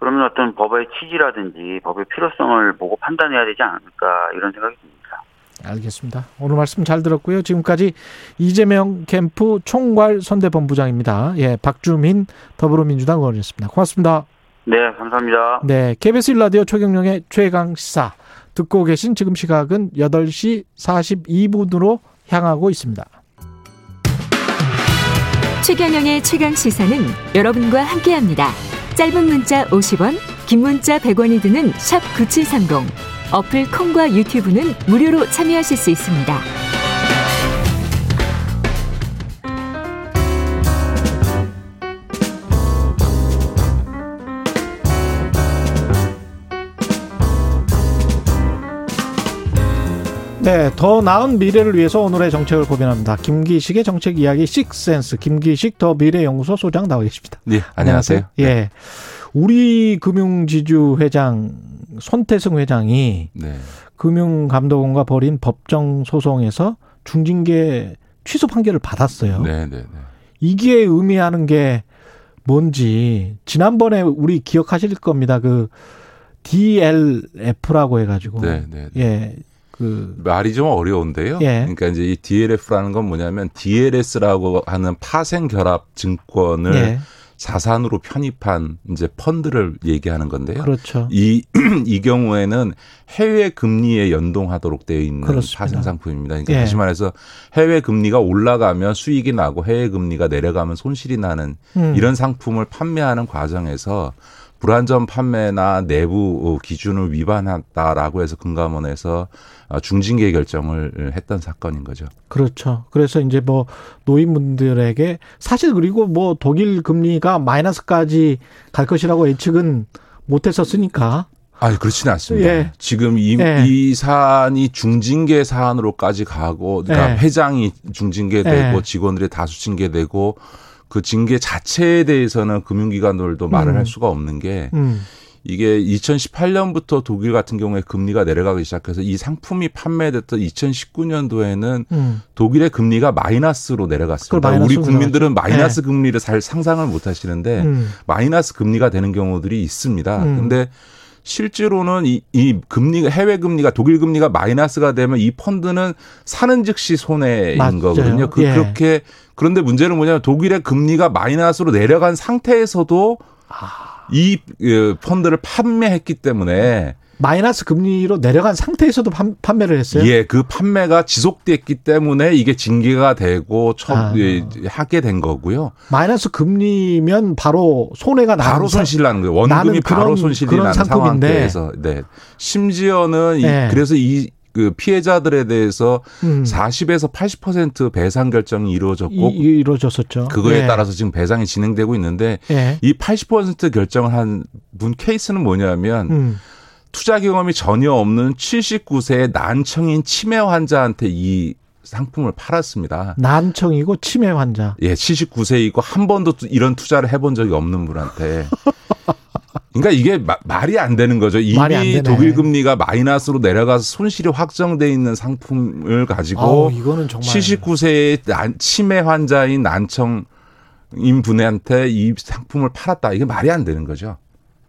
그러면 어떤 법의 취지라든지 법의 필요성을 보고 판단해야 되지 않을까 이런 생각이 듭니다. 알겠습니다. 오늘 말씀 잘 들었고요. 지금까지 이재명 캠프 총괄 선대본부장입니다. 예, 박주민 더불어민주당 의원이었습니다. 고맙습니다. 네, 감사합니다. 네, KBS 1라디오 최경영의 최강 시사 듣고 계신 지금 시각은 8시 42분으로 향하고 있습니다. 최경영의 최강 시사는 여러분과 함께합니다. 짧은 문자 50원, 긴 문자 100원이 드는 샵 9730. 어플 콩과 유튜브는 무료로 참여하실 수 있습니다. 네, 더 나은 미래를 위해서 오늘의 정책을 고민합니다. 김기식의 정책 이야기 식센스 김기식 더 미래연구소 소장 나와 계십니다. 네, 안녕하세요. 예. 우리 금융지주 회장 손태승 회장이 네. 금융감독원과 벌인 법정 소송에서 중징계 취소 판결을 받았어요. 네, 네, 네. 이게 의미하는 게 뭔지 지난번에 우리 기억하실 겁니다. 그 DLF라고 해가지고 네, 네, 네. 예. 그 말이 좀 어려운데요. 예. 그러니까 이제 이 DLF라는 건 뭐냐면 DLS라고 하는 파생 결합 증권을 예. 자산으로 편입한 이제 펀드를 얘기하는 건데요. 그렇죠. 이, [CLEARS THROAT] 이 경우에는 해외 금리에 연동하도록 되어 있는. 파생 상품입니다. 그러니까 예. 다시 말해서 해외 금리가 올라가면 수익이 나고 해외 금리가 내려가면 손실이 나는 음. 이런 상품을 판매하는 과정에서 불안전 판매나 내부 기준을 위반했다라고 해서 금감원에서 중징계 결정을 했던 사건인 거죠. 그렇죠. 그래서 이제 뭐 노인분들에게 사실 그리고 뭐 독일 금리가 마이너스까지 갈 것이라고 예측은 못했었으니까. 아니 그렇지는 않습니다. 예. 지금 이, 예. 이 사안이 중징계 사안으로까지 가고, 그러니까 예. 회장이 중징계되고 예. 직원들이 다수 징계되고 그 징계 자체에 대해서는 금융기관들도 말을 음. 할 수가 없는 게 음. 이게 2018년부터 독일 같은 경우에 금리가 내려가기 시작해서 이 상품이 판매됐던 2019년도에는 음. 독일의 금리가 마이너스로 내려갔습니다. 우리 국민들은. 마이너스 네. 금리를 잘 상상을 못 하시는데 음. 마이너스 금리가 되는 경우들이 있습니다. 음. 근데 실제로는 이, 이 금리가 해외 금리가 독일 금리가 마이너스가 되면 이 펀드는 사는 즉시 손해인 맞아요. 거거든요. 그, 예. 그렇게 그런데 문제는 뭐냐면 독일의 금리가 마이너스로 내려간 상태에서도 이 어, 펀드를 판매했기 때문에 마이너스 금리로 내려간 상태에서도 판, 판매를 했어요. 예, 그 판매가 지속됐기 때문에 이게 징계가 되고 처, 아. 예, 하게 된 거고요. 마이너스 금리면 바로 손해가 나는 바로 사- 손실 나는 거예요. 원금이 바로 그런- 손실이 그런 나는 상품인데. 상황에서 네. 심지어는 이- 네. 그래서 이 그 피해자들에 대해서 음. 40에서 80% 배상 결정이 이루어졌고 이, 이- 이루어졌었죠. 그거에 예. 따라서 지금 배상이 진행되고 있는데 예. 이80% 결정을 한 분 케이스는 뭐냐면 음. 투자 경험이 전혀 없는 79세의 난청인 치매 환자한테 이 상품을 팔았습니다. 난청이고 치매 환자. 예, 79세이고 한 번도 또 이런 투자를 해본 적이 없는 분한테. [LAUGHS] 그러니까 이게 마- 말이 안 되는 거죠. 이미. 독일 금리가 마이너스로 내려가서 손실이 확정돼 있는 상품을 가지고 아우, 이거는 정말 79세의 난, 치매 환자인 난청 인 분한테 이 상품을 팔았다. 이게 말이 안 되는 거죠.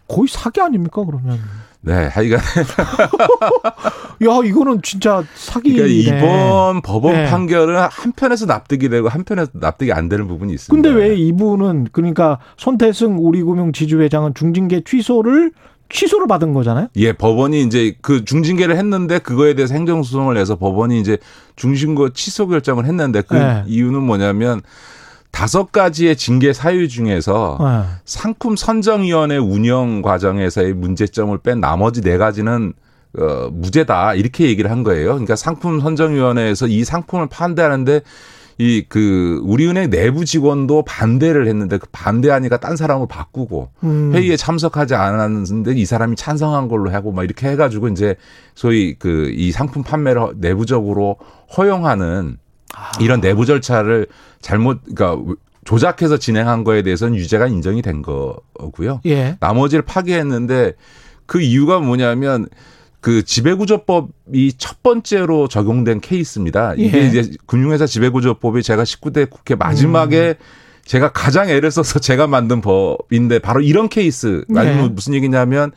거의 사기 아닙니까 그러면? 네, 하여간 [LAUGHS] 야 이거는 진짜 사기네. 그러니까 이번 법원 네. 판결은 한편에서 납득이 되고 한편에서 납득이 안 되는 부분이 있습니다. 근데 왜 이분은 그러니까 손태승 우리금융 지주회장은 중징계 취소를 취소를 받은 거잖아요. 예, 법원이 이제 그 중징계를 했는데 그거에 대해서 행정소송을 내서 법원이 이제 중징계 취소 결정을 했는데 그 네. 이유는 뭐냐면 다섯 가지의 징계 사유 중에서 네. 상품 선정위원회 운영 과정에서의 문제점을 뺀 나머지 네 가지는 어, 무죄다 이렇게 얘기를 한 거예요. 그러니까 상품 선정위원회에서 이 상품을 판대하는데 이 그 우리은행 내부 직원도 반대를 했는데 그 반대하니까 딴 사람을 바꾸고 음. 회의에 참석하지 않았는데 이 사람이 찬성한 걸로 하고 막 이렇게 해가지고 이제 소위 그 이 상품 판매를 내부적으로 허용하는 이런 내부 절차를 잘못 그러니까 조작해서 진행한 거에 대해서는 유죄가 인정이 된 거고요. 예. 나머지를 파기했는데 그 이유가 뭐냐면 그 지배구조법이 첫 번째로 적용된 케이스입니다. 이게 예. 이제 금융회사 지배구조법이 제가 19대 국회 마지막에 음. 제가 가장 애를 써서 [LAUGHS] 제가 만든 법인데 바로 이런 케이스. 네. 아니면 무슨 얘기냐면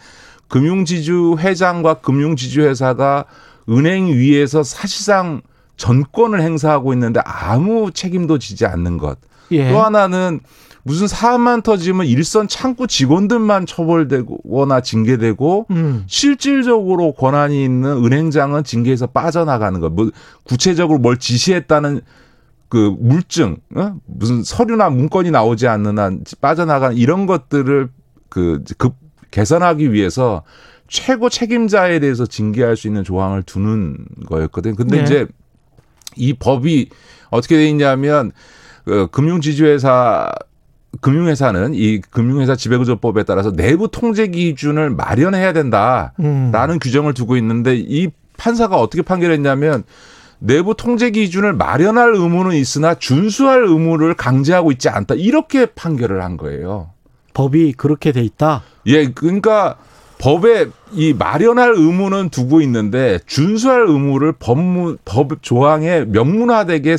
금융지주 회장과 금융지주회사가 은행 위에서 사실상 전권을 행사하고 있는데 아무 책임도 지지 않는 것. 예. 또 하나는 무슨 사안만 터지면 일선 창구 직원들만 처벌되거나 징계되고 음. 실질적으로 권한이 있는 은행장은 징계에서 빠져나가는 것. 뭐 구체적으로 뭘 지시했다는 그 물증, 어? 무슨 서류나 문건이 나오지 않는 한 빠져나가는 이런 것들을 그급 개선하기 위해서 최고 책임자에 대해서 징계할 수 있는 조항을 두는 거였거든. 요 근데 네. 이제 이 법이 어떻게 돼 있냐면 그 금융지주회사 금융회사는 이 금융회사 지배구조법에 따라서 내부 통제 기준을 마련해야 된다라는 음. 규정을 두고 있는데 이 판사가 어떻게 판결했냐면 내부 통제 기준을 마련할 의무는 있으나 준수할 의무를 강제하고 있지 않다 이렇게 판결을 한 거예요. 법이 그렇게 돼 있다. 예, 그러니까 법에 이 마련할 의무는 두고 있는데 준수할 의무를 법무 법 조항에 명문화되게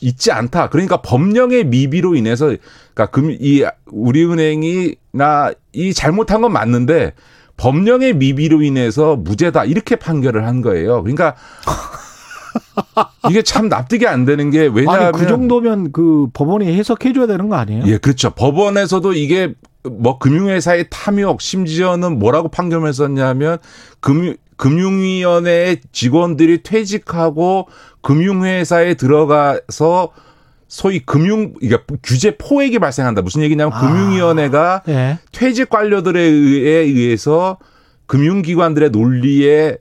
있지 않다. 그러니까 법령의 미비로 인해서 그러니까 금 이 우리은행이나 이 잘못한 건 맞는데 법령의 미비로 인해서 무죄다 이렇게 판결을 한 거예요. 그러니까 이게 참 납득이 안 되는 게 왜냐하면 아니 그 정도면 그 법원이 해석해 줘야 되는 거 아니에요? 예, 그렇죠. 법원에서도 이게 뭐 금융회사의 탐욕 심지어는 뭐라고 판결했었냐면 금융 금융위원회의 직원들이 퇴직하고 금융회사에 들어가서 소위 금융 그러니까 규제 포획이 발생한다. 무슨 얘기냐면 아. 금융위원회가 예. 퇴직 관료들에 의해 의해서 금융기관들의 논리에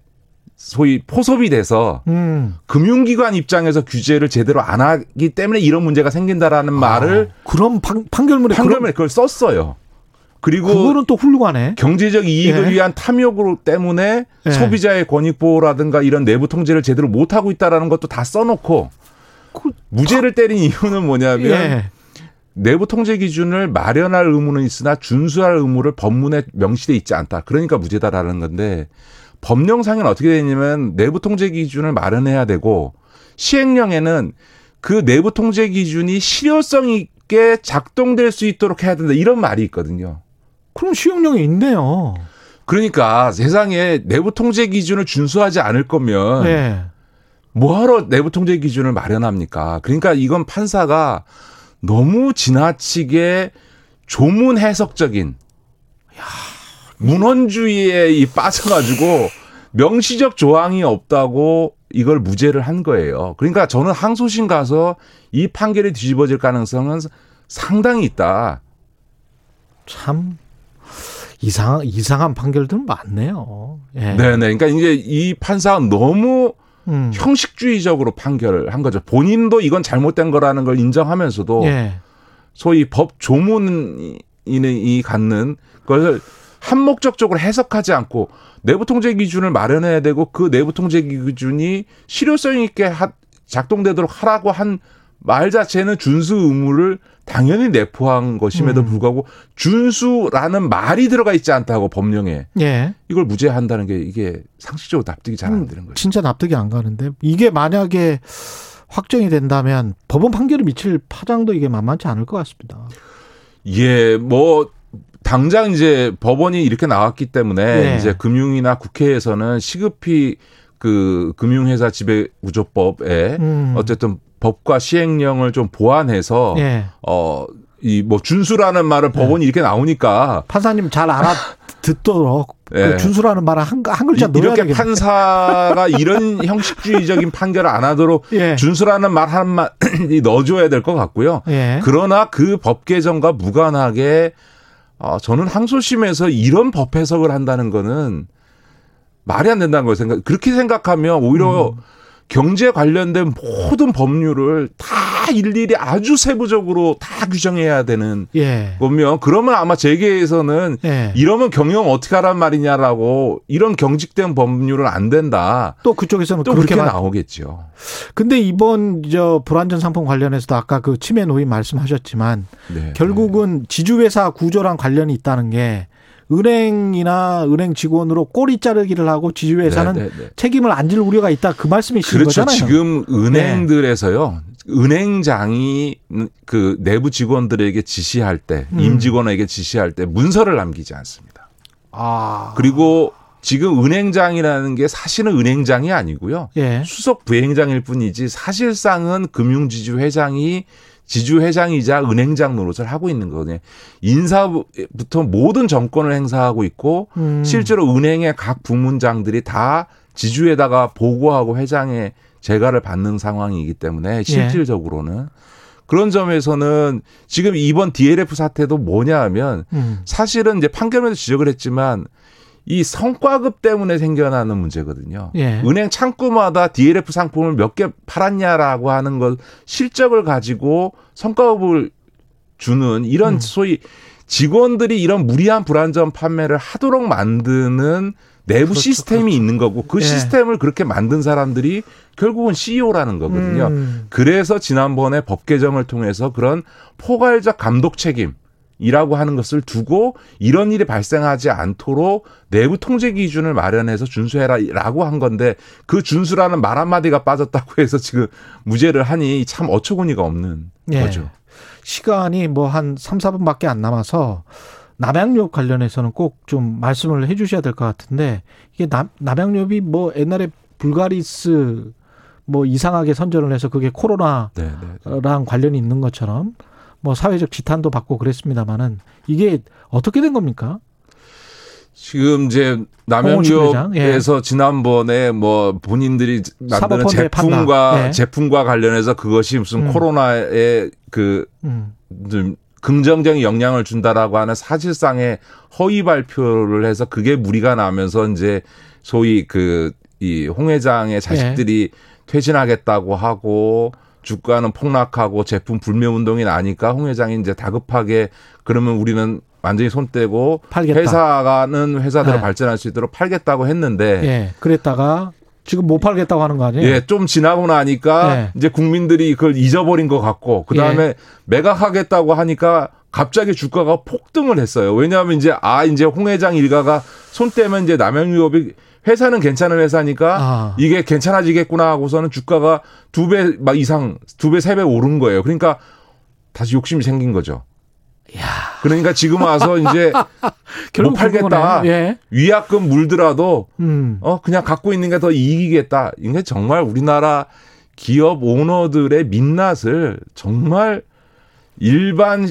소위 포섭이 돼서 음. 금융기관 입장에서 규제를 제대로 안 하기 때문에 이런 문제가 생긴다라는 말을 그럼 판, 판결문에 판결문에 그걸 썼어요. 그리고 그거는 또 훌륭하네. 경제적 이익을 예. 위한 탐욕으로 때문에 예. 소비자의 권익 보호라든가 이런 내부 통제를 제대로 못 하고 있다라는 것도 다 써놓고 무죄를 때린 이유는 뭐냐면 그 예. 내부 통제 기준을 마련할 의무는 있으나 준수할 의무를 법문에 명시돼 있지 않다. 그러니까 무죄다라는 건데 법령상에는 어떻게 되냐면 내부 통제 기준을 마련해야 되고 시행령에는 그 내부 통제 기준이 실효성 있게 작동될 수 있도록 해야 된다. 이런 말이 있거든요. 그럼 시행령에 있네요. 그러니까 세상에 내부 통제 기준을 준수하지 않을 거면 예. 뭐하러 내부 통제 기준을 마련합니까? 그러니까 이건 판사가 너무 지나치게 조문 해석적인 문헌주의에 이 빠져가지고 명시적 조항이 없다고 이걸 무죄를 한 거예요. 그러니까 저는 항소심 가서 이 판결이 뒤집어질 가능성은 상당히 있다. 참 이상 이상한 판결들 많네요. 예. 네 네. 그러니까 이제 이 판사가 너무 음. 형식주의적으로 판결을 한 거죠. 본인도 이건 잘못된 거라는 걸 인정하면서도 예. 소위 법 조문이 이 갖는 것을 한목적적으로 해석하지 않고 내부 통제 기준을 마련해야 되고 그 내부 통제 기준이 실효성 있게 하- 작동되도록 하라고 한 말 자체는 준수 의무를 당연히 내포한 것임에도 음. 불구하고 준수라는 말이 들어가 있지 않다고 법령에 예. 이걸 무죄한다는 게 이게 상식적으로 납득이 잘 안 되는 거죠. 진짜 납득이 안 가는데 이게 만약에 확정이 된다면 법원 판결을 미칠 파장도 이게 만만치 않을 것 같습니다. 예, 뭐 당장 이제 법원이 이렇게 나왔기 때문에 네. 이제 금융이나 국회에서는 시급히 그 금융회사 지배구조법에 음. 어쨌든 법과 시행령을 좀 보완해서 예. 어이 뭐 준수라는 말을 법원이 이렇게 나오니까 판사님 잘 알아 [LAUGHS] 듣도록 예. 그 준수라는 말을 한, 한 글자 이- 넣어야 이렇게 되겠네. 판사가 [LAUGHS] 이런 형식주의적인 판결을 안 하도록 예. 준수라는 말 한마디 [CLEARS THROAT] 넣어줘야 될 것 같고요. 예. 그러나 그 법 개정과 무관하게 어, 저는 항소심에서 이런 법 해석을 한다는 거는 말이 안 된다는 걸 생각. 그렇게 생각하면 오히려 음. 경제 관련된 모든 법률을 다 일일이 아주 세부적으로 다 규정해야 되는 예. 거면 그러면 아마 재계에서는 예. 이러면 경영 어떻게 하란 말이냐라고 이런 경직된 법률은 안 된다. 또 그쪽에서는 또 그렇게 그렇게 말- 나오겠죠. 근데 이번 저 불안전 상품 관련해서도 아까 그 치매 노인 말씀하셨지만 네. 결국은 지주회사 구조랑 관련이 있다는 게 은행이나 은행 직원으로 꼬리 자르기를 하고 지주회사는 네, 네, 네. 책임을 안 질 우려가 있다 그 말씀이신 그렇죠. 거잖아요. 네. 지금 은행들에서요. 은행장이 그 내부 직원들에게 지시할 때, 음. 임직원에게 지시할 때 문서를 남기지 않습니다. 아. 그리고 지금 은행장이라는 게 사실은 은행장이 아니고요. 예. 수석 부행장일 뿐이지 사실상은 금융지주 회장이 지주 회장이자 은행장 노릇을 하고 있는 거거든요. 인사부터 모든 정권을 행사하고 있고 음. 실제로 은행의 각 부문장들이 다 지주에다가 보고하고 회장의 재가를 받는 상황이기 때문에 실질적으로는 그런 점에서는 지금 이번 DLF 사태도 뭐냐 하면 음. 사실은 이제 판결에도 지적을 했지만 이 성과급 때문에 생겨나는 문제거든요. 예. 은행 창구마다 DLF 상품을 몇 개 팔았냐라고 하는 걸 실적을 가지고 성과급을 주는 이런 음. 소위 직원들이 이런 무리한 불안전 판매를 하도록 만드는 내부 그렇죠, 시스템이 있는 거고 그 예. 시스템을 그렇게 만든 사람들이 결국은 CEO라는 거거든요. 음. 그래서 지난번에 법 개정을 통해서 그런 포괄적 감독 책임 이라고 하는 것을 두고 이런 일이 발생하지 않도록 내부 통제 기준을 마련해서 준수해라라고 한 건데 그 준수라는 말 한마디가 빠졌다고 [LAUGHS] 해서 지금 무죄를 하니 참 어처구니가 없는 예. 거죠. 시간이 뭐 한 3, 4분밖에 안 남아서 남양유업 관련해서는 꼭 좀 말씀을 해 주셔야 될 것 같은데 이게 남, 남양유업이 뭐 옛날에 불가리스 뭐 이상하게 선전을 해서 그게 코로나랑 네, 네. 관련이 있는 것처럼 뭐 사회적 지탄도 받고 그랬습니다마는 이게 어떻게 된 겁니까? 지금 이제 회장, 예. 남양유업에서 지난번에 뭐 본인들이 만드는 제품과. 예. 제품과 관련해서 그것이 무슨 음. 코로나에 그 음. 좀 긍정적인 영향을 준다라고 하는 사실상의 허위 발표를 해서 그게 무리가 나면서 이제 소위 그 이 홍 회장의 자식들이 퇴진하겠다고 하고 주가는 폭락하고 제품 불매 운동이 나니까 홍 회장이 이제 다급하게 그러면 우리는 완전히 손 떼고 팔겠다. 회사가는 회사대로 네. 발전할 수 있도록 팔겠다고 했는데 예. 그랬다가 지금 못 팔겠다고 하는 거 아니에요? 예, 좀 지나고 나니까 네. 이제 국민들이 그걸 잊어버린 것 같고 그 다음에 예. 매각하겠다고 하니까 갑자기 주가가 폭등을 했어요. 왜냐하면 이제 아 이제 홍 회장 일가가 손 떼면 이제 남양 유업이 회사는 괜찮은 회사니까 아. 이게 괜찮아지겠구나 하고서는 주가가 두 배 막 이상 두 배 세 배 오른 거예요. 그러니까 다시 욕심이 생긴 거죠. 그러니까 지금 와서 이제 못 [LAUGHS] 결국 팔겠다. 예. 위약금 물더라도 음. 어 그냥 갖고 있는 게 더 이익이겠다. 이게 정말 우리나라 기업 오너들의 민낯을 정말 일반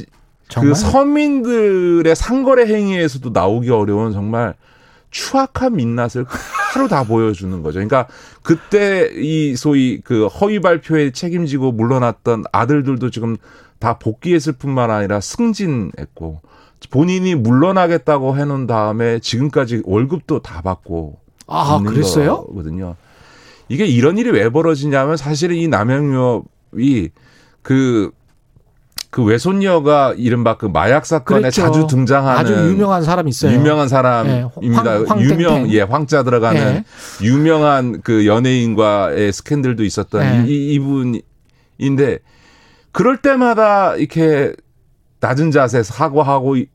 정말? 그 서민들의 상거래 행위에서도 나오기 어려운 정말 추악한 민낯을 하루 다 보여주는 거죠. 그러니까 그때 이 소위 그 허위 발표에 책임지고 물러났던 아들들도 지금 다 복귀했을 뿐만 아니라 승진했고 본인이 물러나겠다고 해놓은 다음에 지금까지 월급도 다 받고 아, 그랬어요? 거거든요. 이게 이런 일이 왜 벌어지냐면 사실은 이 남양유업이 그, 그 외손녀가 이른바 그 마약 사건에 그랬죠. 자주 등장하는 아주 유명한 사람 있어요. 유명한 예, 사람입니다. 황- 황땡땡. 유명 예 황자 들어가는 예. 유명한 그 연예인과의 스캔들도 있었던 예. 이, 이분인데 그럴 때마다 이렇게 낮은 자세 사과하고 이-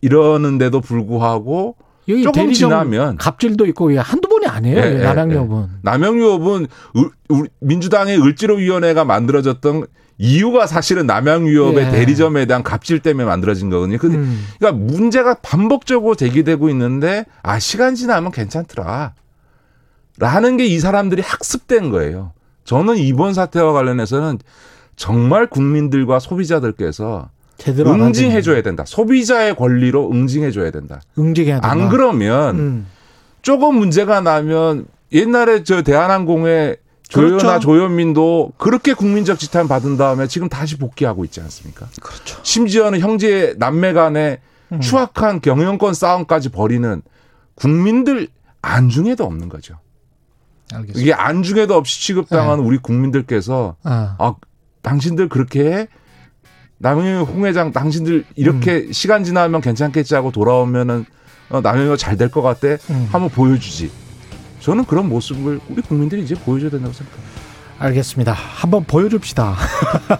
이러는데도 불구하고 조금 지나면 갑질도 있고 한두 번이 아니에요. 예, 예, 남양유업은. 남양유업은 을- 우리 민주당의 을지로위원회가 만들어졌던 이유가 사실은 남양 유업의 예. 대리점에 대한 갑질 때문에 만들어진 거거든요. 근데 음. 그러니까 문제가 반복적으로 제기되고 있는데 아 시간 지나면 괜찮더라. 라는 게 이 사람들이 학습된 거예요. 저는 이번 사태와 관련해서는 정말 국민들과 소비자들께서 응징해 줘야 된다. 소비자의 권리로 응징해 줘야 된다. 응징해야 된다. 안 그러면 음. 조금 문제가 나면 옛날에 저 대한항공의 조연아 그렇죠. 조현민도 그렇게 국민적 지탄 받은 다음에 지금 다시 복귀하고 있지 않습니까? 그렇죠. 심지어는 형제 남매 간의 음. 추악한 경영권 싸움까지 벌이는 국민들 안중에도 없는 거죠. 알겠습니다. 이게 안중에도 없이 취급당하는 우리 국민들께서 아, 아 당신들 그렇게 해? 남영희 홍회장 당신들 이렇게 음. 시간 지나면 괜찮겠지 하고 돌아오면은 어, 남영희가 잘 될 것 같대 음. 한번 보여주지. 저는 그런 모습을 우리 국민들이 이제 보여줘야 된다고 생각합니다. 알겠습니다. 한번 보여줍시다.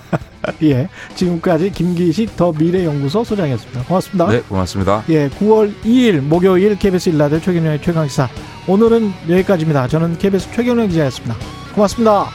[LAUGHS] 예, 지금까지 김기식 더 미래연구소 소장이었습니다. 고맙습니다. 네, 고맙습니다. 예, 9월 2일 목요일 KBS 일라드 최경영의 최강시사. 오늘은 여기까지입니다. 저는 KBS 최경영 기자였습니다. 고맙습니다.